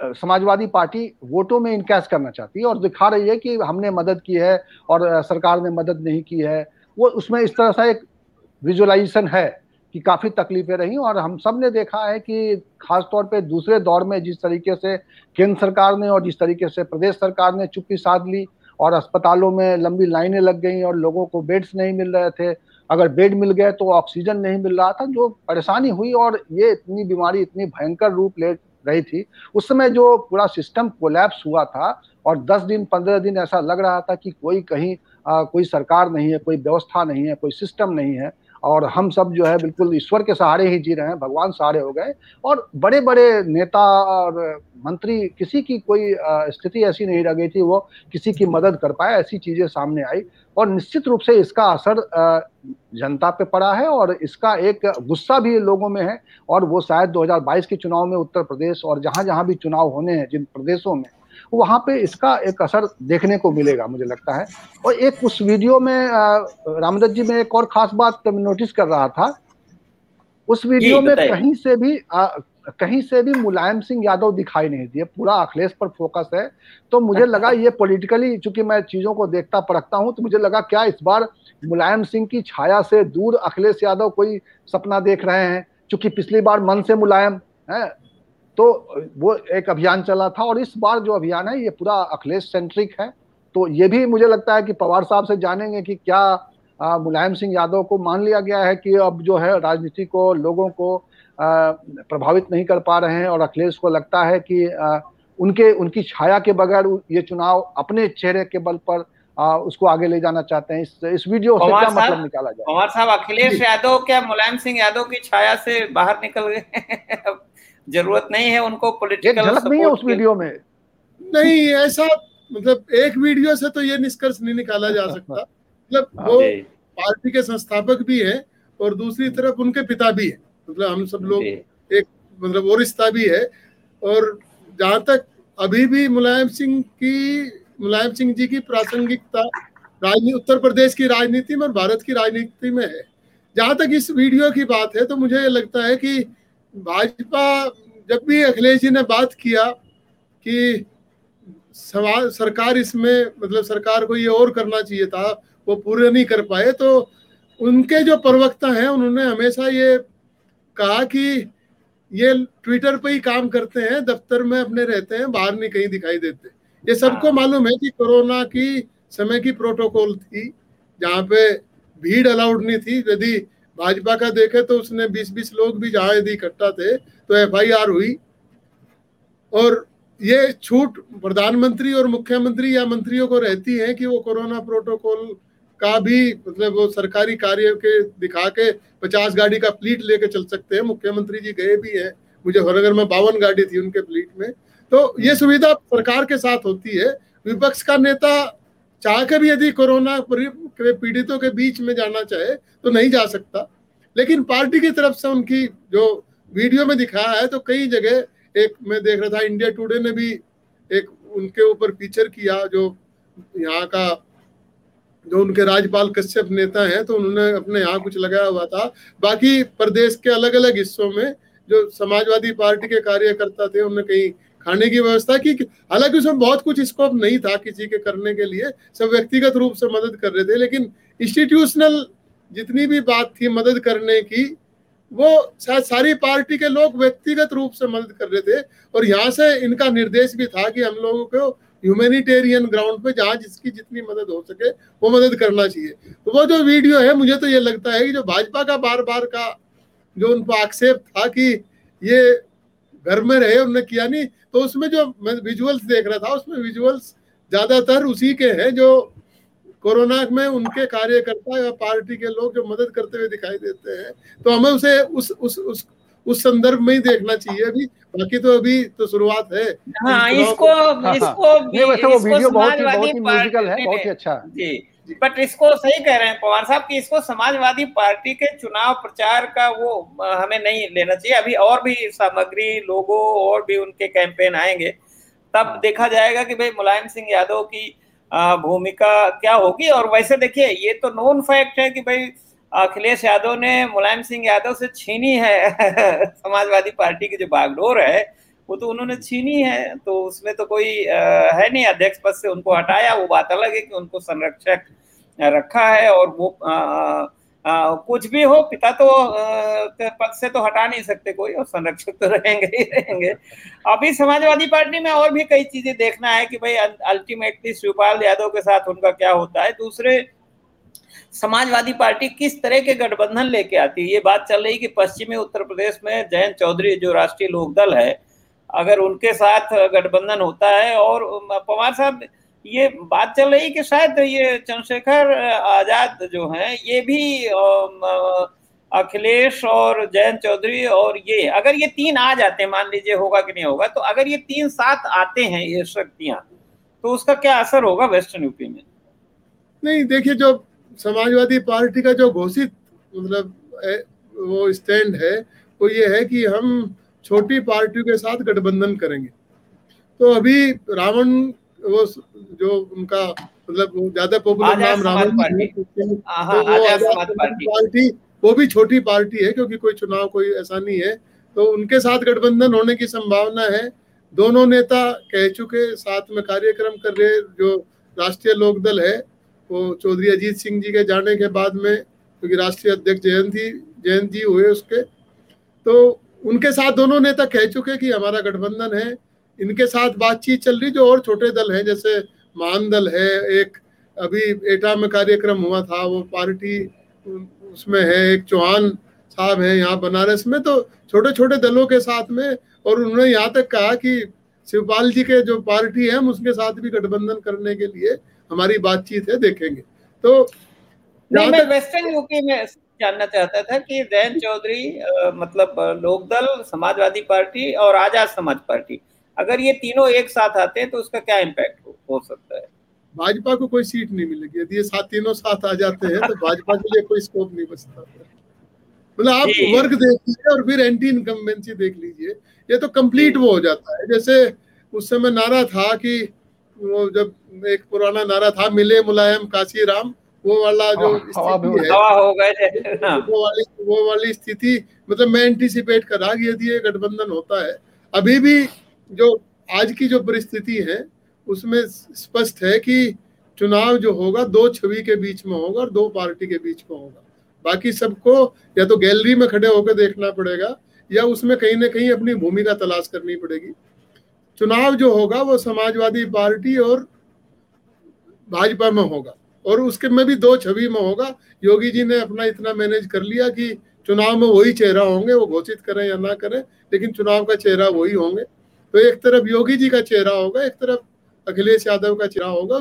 समाजवादी पार्टी वोटों में इनकैश करना चाहती है और दिखा रही है कि हमने मदद की है और सरकार ने मदद नहीं की है। वो उसमें इस तरह सा एक विजुअलाइजेशन है। कि काफ़ी तकलीफें रही और हम सबने देखा है कि खासतौर पे दूसरे दौर में जिस तरीके से केंद्र सरकार ने और जिस तरीके से प्रदेश सरकार ने चुप्पी साध ली और अस्पतालों में लंबी लाइनें लग गई और लोगों को बेड्स नहीं मिल रहे थे अगर बेड मिल गए तो ऑक्सीजन नहीं मिल रहा था जो परेशानी हुई और ये इतनी बीमारी इतनी भयंकर रूप ले रही थी उस समय जो पूरा सिस्टम कोलैप्स हुआ था और 10 दिन 15 दिन ऐसा लग रहा था कि कोई कहीं आ, कोई सरकार नहीं है कोई व्यवस्था नहीं है कोई सिस्टम नहीं है और हम सब जो है बिल्कुल ईश्वर के सहारे ही जी रहे हैं, भगवान सहारे हो गए। और बड़े बड़े नेता और मंत्री, किसी की कोई स्थिति ऐसी नहीं रह गई थी, वो किसी की मदद कर पाए, ऐसी चीज़ें सामने आई। और निश्चित रूप से इसका असर जनता पे पड़ा है और इसका एक गुस्सा भी लोगों में है। और वो शायद 2022 के चुनाव में उत्तर प्रदेश और जहाँ जहाँ भी चुनाव होने हैं, जिन प्रदेशों में वहाँ पे इसका एक असर देखने को मिलेगा मुझे लगता है। और एक उस वीडियो में रामदत्त जी में एक और खास बात नोटिस कर रहा था। उस वीडियो में कहीं से भी आ, कहीं से भी मुलायम सिंह यादव दिखाई नहीं दिए पूरा अखिलेश पर फोकस है। तो मुझे लगा ये पॉलिटिकली चूँकि मैं चीज़ों को देखता परखता हूँ तो मुझे लगा क्या इस बार मुलायम सिंह की छाया से दूर अखिलेश यादव कोई सपना देख रहे हैं चूँकि पिछली बार मन से मुलायम है तो वो एक अभियान चला था और इस बार जो अभियान है ये पूरा अखिलेश सेंट्रिक है। तो ये भी मुझे लगता है कि पवार साहब से जानेंगे कि क्या मुलायम सिंह यादव को मान लिया गया है कि अब जो है राजनीति को लोगों को आ, प्रभावित नहीं कर पा रहे हैं और अखिलेश को लगता है कि आ, उनके उनकी छाया के बगैर ये चुनाव अपने चेहरे के बल पर आ, उसको आगे ले जाना चाहते हैं। इस इस वीडियो से क्या मतलब निकाला जाए? कुमार साहब अखिलेश यादव क्या मुलायम सिंह यादव की छाया से बाहर निकल गए ज़रूरत नहीं है उनको पॉलिटिकल झलक नहीं है उस वीडियो में? नहीं ऐसा मतलब एक वीडियो से तो ये निष्कर्ष नहीं निकाला जा सकता। मतलब वो पार्टी के संस्थापक भी है और दूसरी तरफ़ उनके पिता भी है। मतलब हम सब लोग एक मतलब वो रिश्ता भी है और जहाँ तक अभी भी मुलायम सिंह की मुलायम सिंह जी की प्रासंगिकता राजनीति उत्तर प्रदेश की राजनीति में और भारत की राजनीति में है। जहाँ तक इस वीडियो की बात है तो मुझे लगता है कि भाजपा जब भी अखिलेश जी ने बात किया कि समाज सरकार इसमें मतलब सरकार को ये और करना चाहिए था वो पूरे नहीं कर पाए तो उनके जो प्रवक्ता हैं उन्होंने हमेशा ये कहा कि ये ट्विटर पे ही काम करते हैं दफ्तर में अपने रहते हैं बाहर नहीं कहीं दिखाई देते ये सबको हाँ। मालूम है कि कोरोना की समय की प्रोटोकॉल थी जहाँ पे भीड़ अलाउड नहीं थी यदि भाजपा का देखे तो उसने 20-20 लोग भी जहाँ यदि इकट्ठा थे तो एफआईआर हुई। और ये छूट प्रधानमंत्री और मुख्यमंत्री या मंत्रियों को रहती है कि वो कोरोना प्रोटोकॉल का भी मतलब वो सरकारी कार्य के दिखा के पचास गाड़ी का फ्लीट लेके चल सकते हैं। मुख्यमंत्री जी गए भी हैं। मुझे हरनगर में बावन गाड़ी थी उनके फ्लीट में। तो ये सुविधा सरकार के साथ होती है। विपक्ष का नेता चाह के भी यदि कोरोना पीड़ितों के बीच में जाना चाहे तो नहीं जा सकता। लेकिन पार्टी की तरफ़ से उनकी जो वीडियो में दिखाया है तो कई जगह एक मैं देख रहा था, इंडिया टुडे ने भी एक उनके ऊपर फीचर किया, जो यहाँ का जो उनके राज्यपाल कश्यप नेता हैं तो उन्होंने अपने यहाँ कुछ लगाया हुआ था। बाकी प्रदेश के अलग अलग हिस्सों में जो समाजवादी पार्टी के कार्यकर्ता थे उन्होंने कहीं खाने की व्यवस्था की हालाँकि उसमें बहुत कुछ स्कोप नहीं था किसी के करने के लिए, सब व्यक्तिगत रूप से मदद कर रहे थे, लेकिन इंस्टीट्यूशनल जितनी भी बात थी मदद करने की, वो शायद सारी पार्टी के लोग व्यक्तिगत रूप से मदद कर रहे थे, और यहाँ से इनका निर्देश भी था कि हम लोगों को ह्यूमेनिटेरियन ग्राउंड पे जहाँ जिसकी जितनी मदद हो सके, वो मदद करना चाहिए। तो वो जो वीडियो है, मुझे तो ये लगता है कि जो भाजपा का बार बार का जो उनको आक्षेप था कि ये घर में रहे उन्होंने किया नहीं तो उसमें जो मैं विजुअल्स देख रहा था उसमें विजुअल्स ज़्यादातर उसी के हैं जो कोरोना में उनके कार्यकर्ता या पार्टी के लोग जो मदद करते हुए दिखाई देते हैं। तो हमें उसे उस उस उस उस संदर्भ में ही देखना चाहिए अभी। बाकी तो अभी तो शुरुआत है। हाँ, इसको इसको ये वैसे वो वीडियो बहुत ही बहुत ही म्यूजिकल है बहुत ही। अच्छा। जी। बट इसको सही कह रहे हैं, पवार साहब, कि इसको समाजवादी पार्टी के चुनाव प्रचार का वो हमें नहीं लेना चाहिए अभी और भी सामग्री, लोगों और भी उनके कैंपेन आएँगे, तब। देखा जाएगा कि भाई मुलायम सिंह यादव की भूमिका क्या होगी और वैसे देखिए, ये तो नोन फैक्ट है कि भाई अखिलेश यादव ने मुलायम सिंह यादव से छीनी है (laughs) समाजवादी पार्टी की जो बागडोर है वो तो उन्होंने छीनी है तो उसमें तो कोई है नहीं अध्यक्ष पद से उनको हटाया वो बात अलग है कि उनको संरक्षक रखा है और वो आ, आ, कुछ भी हो पिता तो पद से तो हटा नहीं सकते कोई और संरक्षक तो रहेंगे ही रहेंगे। अभी समाजवादी पार्टी में और भी कई चीज़ें देखना है कि भाई अल्टीमेटली शिवपाल यादव के साथ उनका क्या होता है। दूसरे समाजवादी पार्टी किस तरह के गठबंधन लेके आती है? ये बात चल रही कि पश्चिमी उत्तर प्रदेश में जयंत चौधरी जो राष्ट्रीय लोकदल है अगर उनके साथ गठबंधन होता है और पवार साहब, ये बात चल रही कि शायद ये चंद्रशेखर आज़ाद जो हैं, ये भी अखिलेश और जयंत चौधरी और ये, अगर ये तीन आ जाते हैं, मान लीजिए होगा कि नहीं होगा तो अगर ये तीन साथ आते हैं, ये शक्तियाँ तो उसका क्या असर होगा वेस्टर्न यूपी में? नहीं, देखिए, जो समाजवादी पार्टी का जो घोषित मतलब वो स्टैंड है, वो ये है कि हम छोटी पार्टियों के साथ गठबंधन करेंगे। तो अभी रावण वो जो उनका मतलब ज़्यादा पॉपुलर नाम रावण पार्टी। वो भी छोटी पार्टी है क्योंकि कोई चुनाव कोई ऐसा नहीं है। तो उनके साथ गठबंधन होने की संभावना है। दोनों नेता कह चुके साथ में कार्यक्रम कर रहे जो राष्ट्रीय लोकदल है वो चौधरी अजीत सिंह जी के जाने के बाद में क्योंकि राष्ट्रीय अध्यक्ष जयंती जयंत जी हुए उसके। तो उनके साथ दोनों नेता कह चुके कि हमारा गठबंधन है। इनके साथ बातचीत चल रही जो और छोटे दल हैं जैसे मान दल है एक अभी एटा में कार्यक्रम हुआ था वो पार्टी उसमें है एक चौहान साहब है यहाँ बनारस में तो छोटे छोटे दलों के साथ में और उन्होंने यहाँ तक कहा कि शिवपाल जी के जो पार्टी है हम उसके साथ भी गठबंधन करने के लिए हमारी बातचीत है देखेंगे। तो नहीं मैं वेस्टर्न यूपी में जानना चाहता था कि जैन चौधरी मतलब लोकदल समाजवादी पार्टी और आज़ाद समाज पार्टी अगर ये तीनों एक साथ आते हैं तो उसका क्या इम्पैक्ट हो, हो सकता है? भाजपा को कोई सीट नहीं मिलेगी। यदि ये साथ तीनों साथ आ जाते हैं तो भाजपा के लिए कोई स्कोप नहीं बचता। मतलब आप वर्ग देख लीजिए और फिर एंटी इनकम्बेंसी देख लीजिए। ये तो कंप्लीट वो हो जाता है। जैसे उस समय नारा था कि वो जब एक पुराना नारा था मिले मुलायम काशी राम वो वाला जो स्थिति है हो गए हाँ। वो वाली वो वाली स्थिति मतलब मैं एंटीसिपेट करा कि यदि ये गठबंधन होता है अभी भी जो आज की जो परिस्थिति है उसमें स्पष्ट है कि चुनाव जो होगा दो छवि के बीच में होगा और दो पार्टी के बीच में होगा। बाकी सबको या तो गैलरी में खड़े होकर देखना पड़ेगा या उसमें कहीं ना कहीं अपनी भूमिका तलाश करनी पड़ेगी। चुनाव जो होगा वो समाजवादी पार्टी और भाजपा में होगा। और उसके में भी दो छवि में होगा। योगी जी ने अपना इतना मैनेज कर लिया कि चुनाव में वही चेहरा होंगे, वो घोषित करें या ना करें, लेकिन चुनाव का चेहरा वही होंगे। तो एक तरफ़ योगी जी का चेहरा होगा, एक तरफ़ अखिलेश यादव का चेहरा होगा।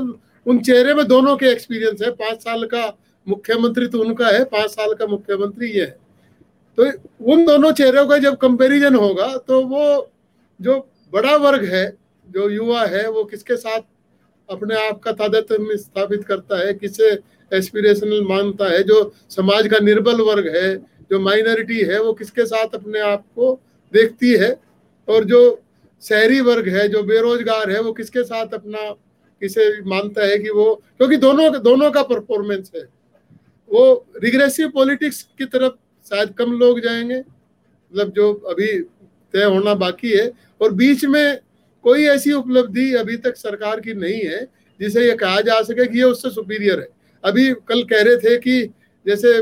उन चेहरे में दोनों के एक्सपीरियंस है। पाँच साल का मुख्यमंत्री तो उनका है, पाँच साल का मुख्यमंत्री ये है। तो उन दोनों चेहरों का जब कंपैरिजन होगा तो वो जो बड़ा वर्ग है, जो युवा है, वो किसके साथ अपने आप का तादात्म्य स्थापित करता है, किसे एस्पिरेशनल मानता है, जो समाज का निर्बल वर्ग है, जो माइनॉरिटी है, वो किसके साथ अपने आप को देखती है? और जो शहरी वर्ग है, जो बेरोजगार है, वो किसके साथ अपना, किसे मानता है कि वो, क्योंकि दोनों दोनों का परफॉर्मेंस है। वो रिग्रेसिव पॉलिटिक्स की तरफ़ शायद कम लोग जाएँगे मतलब जो अभी तय होना बाकी है, और बीच में कोई ऐसी उपलब्धि अभी तक सरकार की नहीं है जिसे ये कहा जा सके कि ये उससे सुपीरियर है। अभी कल कह रहे थे कि जैसे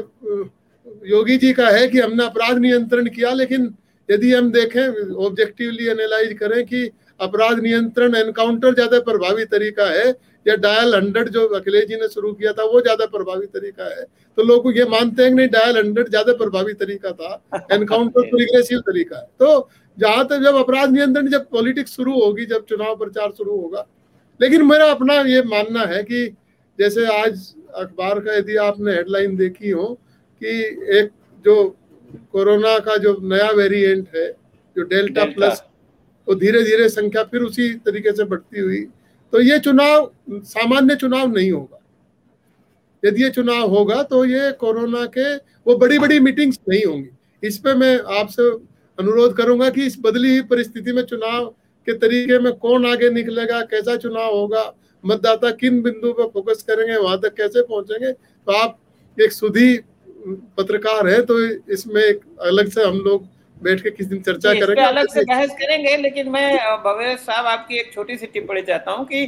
योगी जी का है कि हमने अपराध नियंत्रण किया लेकिन यदि हम देखें ऑब्जेक्टिवली एनालाइज करें कि अपराध नियंत्रण एनकाउंटर ज़्यादा प्रभावी तरीका है या डायल हंड्रेड जो अखिलेश जी ने शुरू किया था वो ज़्यादा प्रभावी तरीका है। तो लोग ये मानते हैं कि नहीं डायल हंड्रेड ज़्यादा प्रभावी तरीका था (laughs) एनकाउंटर तो रिग्रेसिव तरीका है। तो जहाँ तक जब अपराध नियंत्रण जब पॉलिटिक्स शुरू होगी जब चुनाव प्रचार शुरू होगा। लेकिन मेरा अपना ये मानना है कि जैसे आज अखबार का यदि आपने हेडलाइन देखी हो कि एक जो कोरोना का जो नया वेरिएंट है जो डेल्टा डेल्टा। प्लस वो तो धीरे धीरे संख्या फिर उसी तरीके से बढ़ती हुई तो ये चुनाव सामान्य चुनाव नहीं होगा। यदि ये चुनाव होगा तो ये कोरोना के वो बड़ी बड़ी मीटिंग्स नहीं होंगी। इस पे मैं आपसे अनुरोध करूँगा कि इस बदली हुई परिस्थिति में चुनाव के तरीके में कौन आगे निकलेगा कैसा चुनाव होगा मतदाता किन बिंदु पर फोकस करेंगे वहाँ तक कैसे पहुँचेंगे? तो आप एक सुधी पत्रकार है तो इसमें एक अलग से हम लोग बैठ के किस दिन चर्चा करेंगे? अलग से बहस करेंगे लेकिन मैं भवेश साहब आपकी एक छोटी सी टिप्पणी चाहता हूँ कि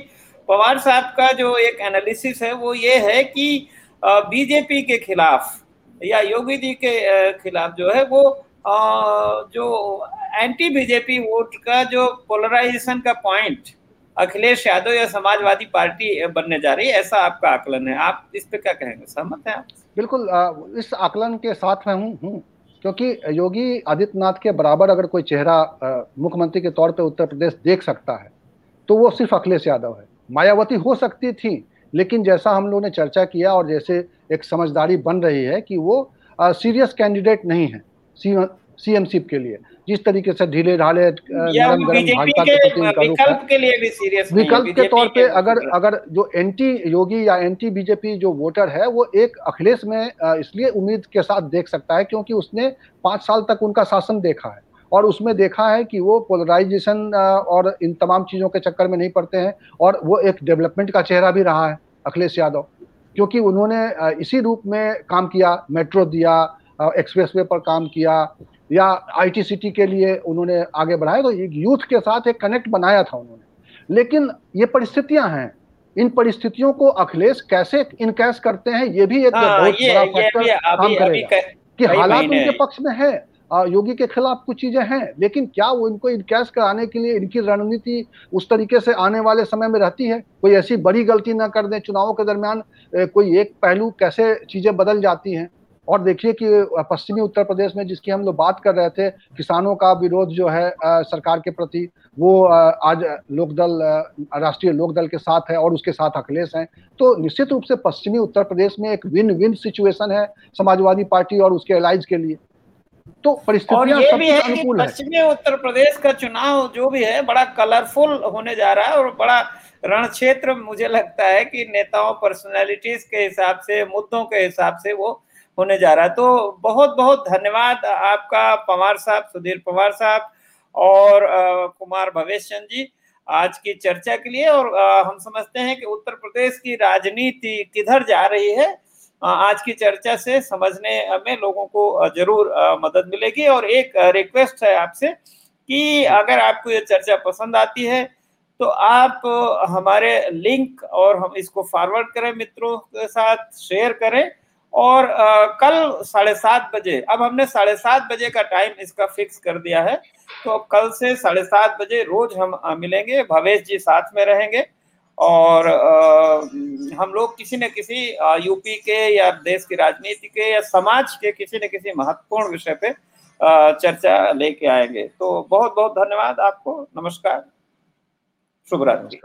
पवार साहब का जो एक एनालिसिस है वो ये है कि बीजेपी के खिलाफ या योगी जी के खिलाफ जो है वो जो एंटी बीजेपी वोट का जो पोलराइजेशन का पॉइंट अखिलेश यादव या समाजवादी पार्टी बनने जा रही है, ऐसा आपका आकलन है? आप इस पे क्या कहेंगे? सहमत हैं आप? बिल्कुल इस आकलन के साथ मैं हूँ हूँ। क्योंकि योगी आदित्यनाथ के बराबर अगर कोई चेहरा मुख्यमंत्री के तौर पे उत्तर प्रदेश देख सकता है तो वो सिर्फ़ अखिलेश यादव है। मायावती हो सकती थी, लेकिन जैसा हम लोगों ने चर्चा किया और जैसे एक समझदारी बन रही है कि वो सीरियस कैंडिडेट नहीं है। सीएमसीप के लिए। जिस तरीके से ढीले ढाले नरम गरम भाजपा के रुख के लिए भी सीरियस विकल्प के तौर पे अगर अगर जो एंटी योगी या एंटी बीजेपी जो वोटर है वो एक अखिलेश में इसलिए उम्मीद के साथ देख सकता है क्योंकि उसने पाँच साल तक उनका शासन देखा है। और उसमें देखा है कि वो पोलराइजेशन और इन तमाम चीज़ों के चक्कर में नहीं पड़ते हैं और वो एक डेवलपमेंट का चेहरा भी रहा है अखिलेश यादव। क्योंकि उन्होंने इसी रूप में काम किया मेट्रो दिया एक्सप्रेसवे पर काम किया या आईटी सिटी के लिए उन्होंने आगे बढ़ाया। तो यूथ के साथ एक कनेक्ट बनाया था उन्होंने। लेकिन ये परिस्थितियाँ हैं। इन परिस्थितियों को अखिलेश कैसे इनकैश करते हैं ये भी एक हाँ, बहुत ये, बड़ा फैक्टर काम करेगा। कि हालात उनके पक्ष में है योगी के खिलाफ कुछ चीज़ें हैं लेकिन क्या वो इनको इनकैश कराने के लिए इनकी रणनीति उस तरीके से आने वाले समय में रहती है? कोई ऐसी बड़ी गलती ना कर दें चुनावों के दरमियान कोई एक पहलू कैसे चीज़ें बदल जाती हैं? और देखिए कि पश्चिमी उत्तर प्रदेश में जिसकी हम लोग बात कर रहे थे किसानों का विरोध जो है सरकार के प्रति वो आज लोकदल राष्ट्रीय लोकदल के साथ है और उसके साथ अखिलेश हैं। तो निश्चित रूप से पश्चिमी उत्तर प्रदेश में एक विन विन सिचुएशन है समाजवादी पार्टी और उसके एलाइज के लिए। तो परिस्थितियाँ ये भी है पश्चिमी उत्तर प्रदेश का चुनाव जो भी है बड़ा कलरफुल होने जा रहा है और बड़ा रण क्षेत्र मुझे लगता है कि नेताओं पर्सनैलिटीज के हिसाब से मुद्दों के हिसाब से वो होने जा रहा है। तो बहुत बहुत धन्यवाद आपका, पवार साहब, सुधीर पवार साहब और कुमार भवेश चंद जी, आज की चर्चा के लिए। और हम समझते हैं कि उत्तर प्रदेश की राजनीति किधर जा रही है। आज की चर्चा से समझने में लोगों को ज़रूर मदद मिलेगी। और एक रिक्वेस्ट है आपसे कि अगर आपको ये चर्चा पसंद आती है तो आप हमारे लिंक और हम इसको फॉरवर्ड करें मित्रों के साथ शेयर करें। और आ, कल साढ़े सात बजे अब हमने साढ़े सात बजे का टाइम इसका फिक्स कर दिया है तो कल से साढ़े सात बजे रोज हम मिलेंगे भवेश जी साथ में रहेंगे और आ, हम लोग किसी न किसी यूपी के या देश की राजनीति के या समाज के किसी न किसी महत्वपूर्ण विषय पे चर्चा लेके आएँगे। तो बहुत बहुत धन्यवाद आपको। नमस्कार। शुभ रात्रि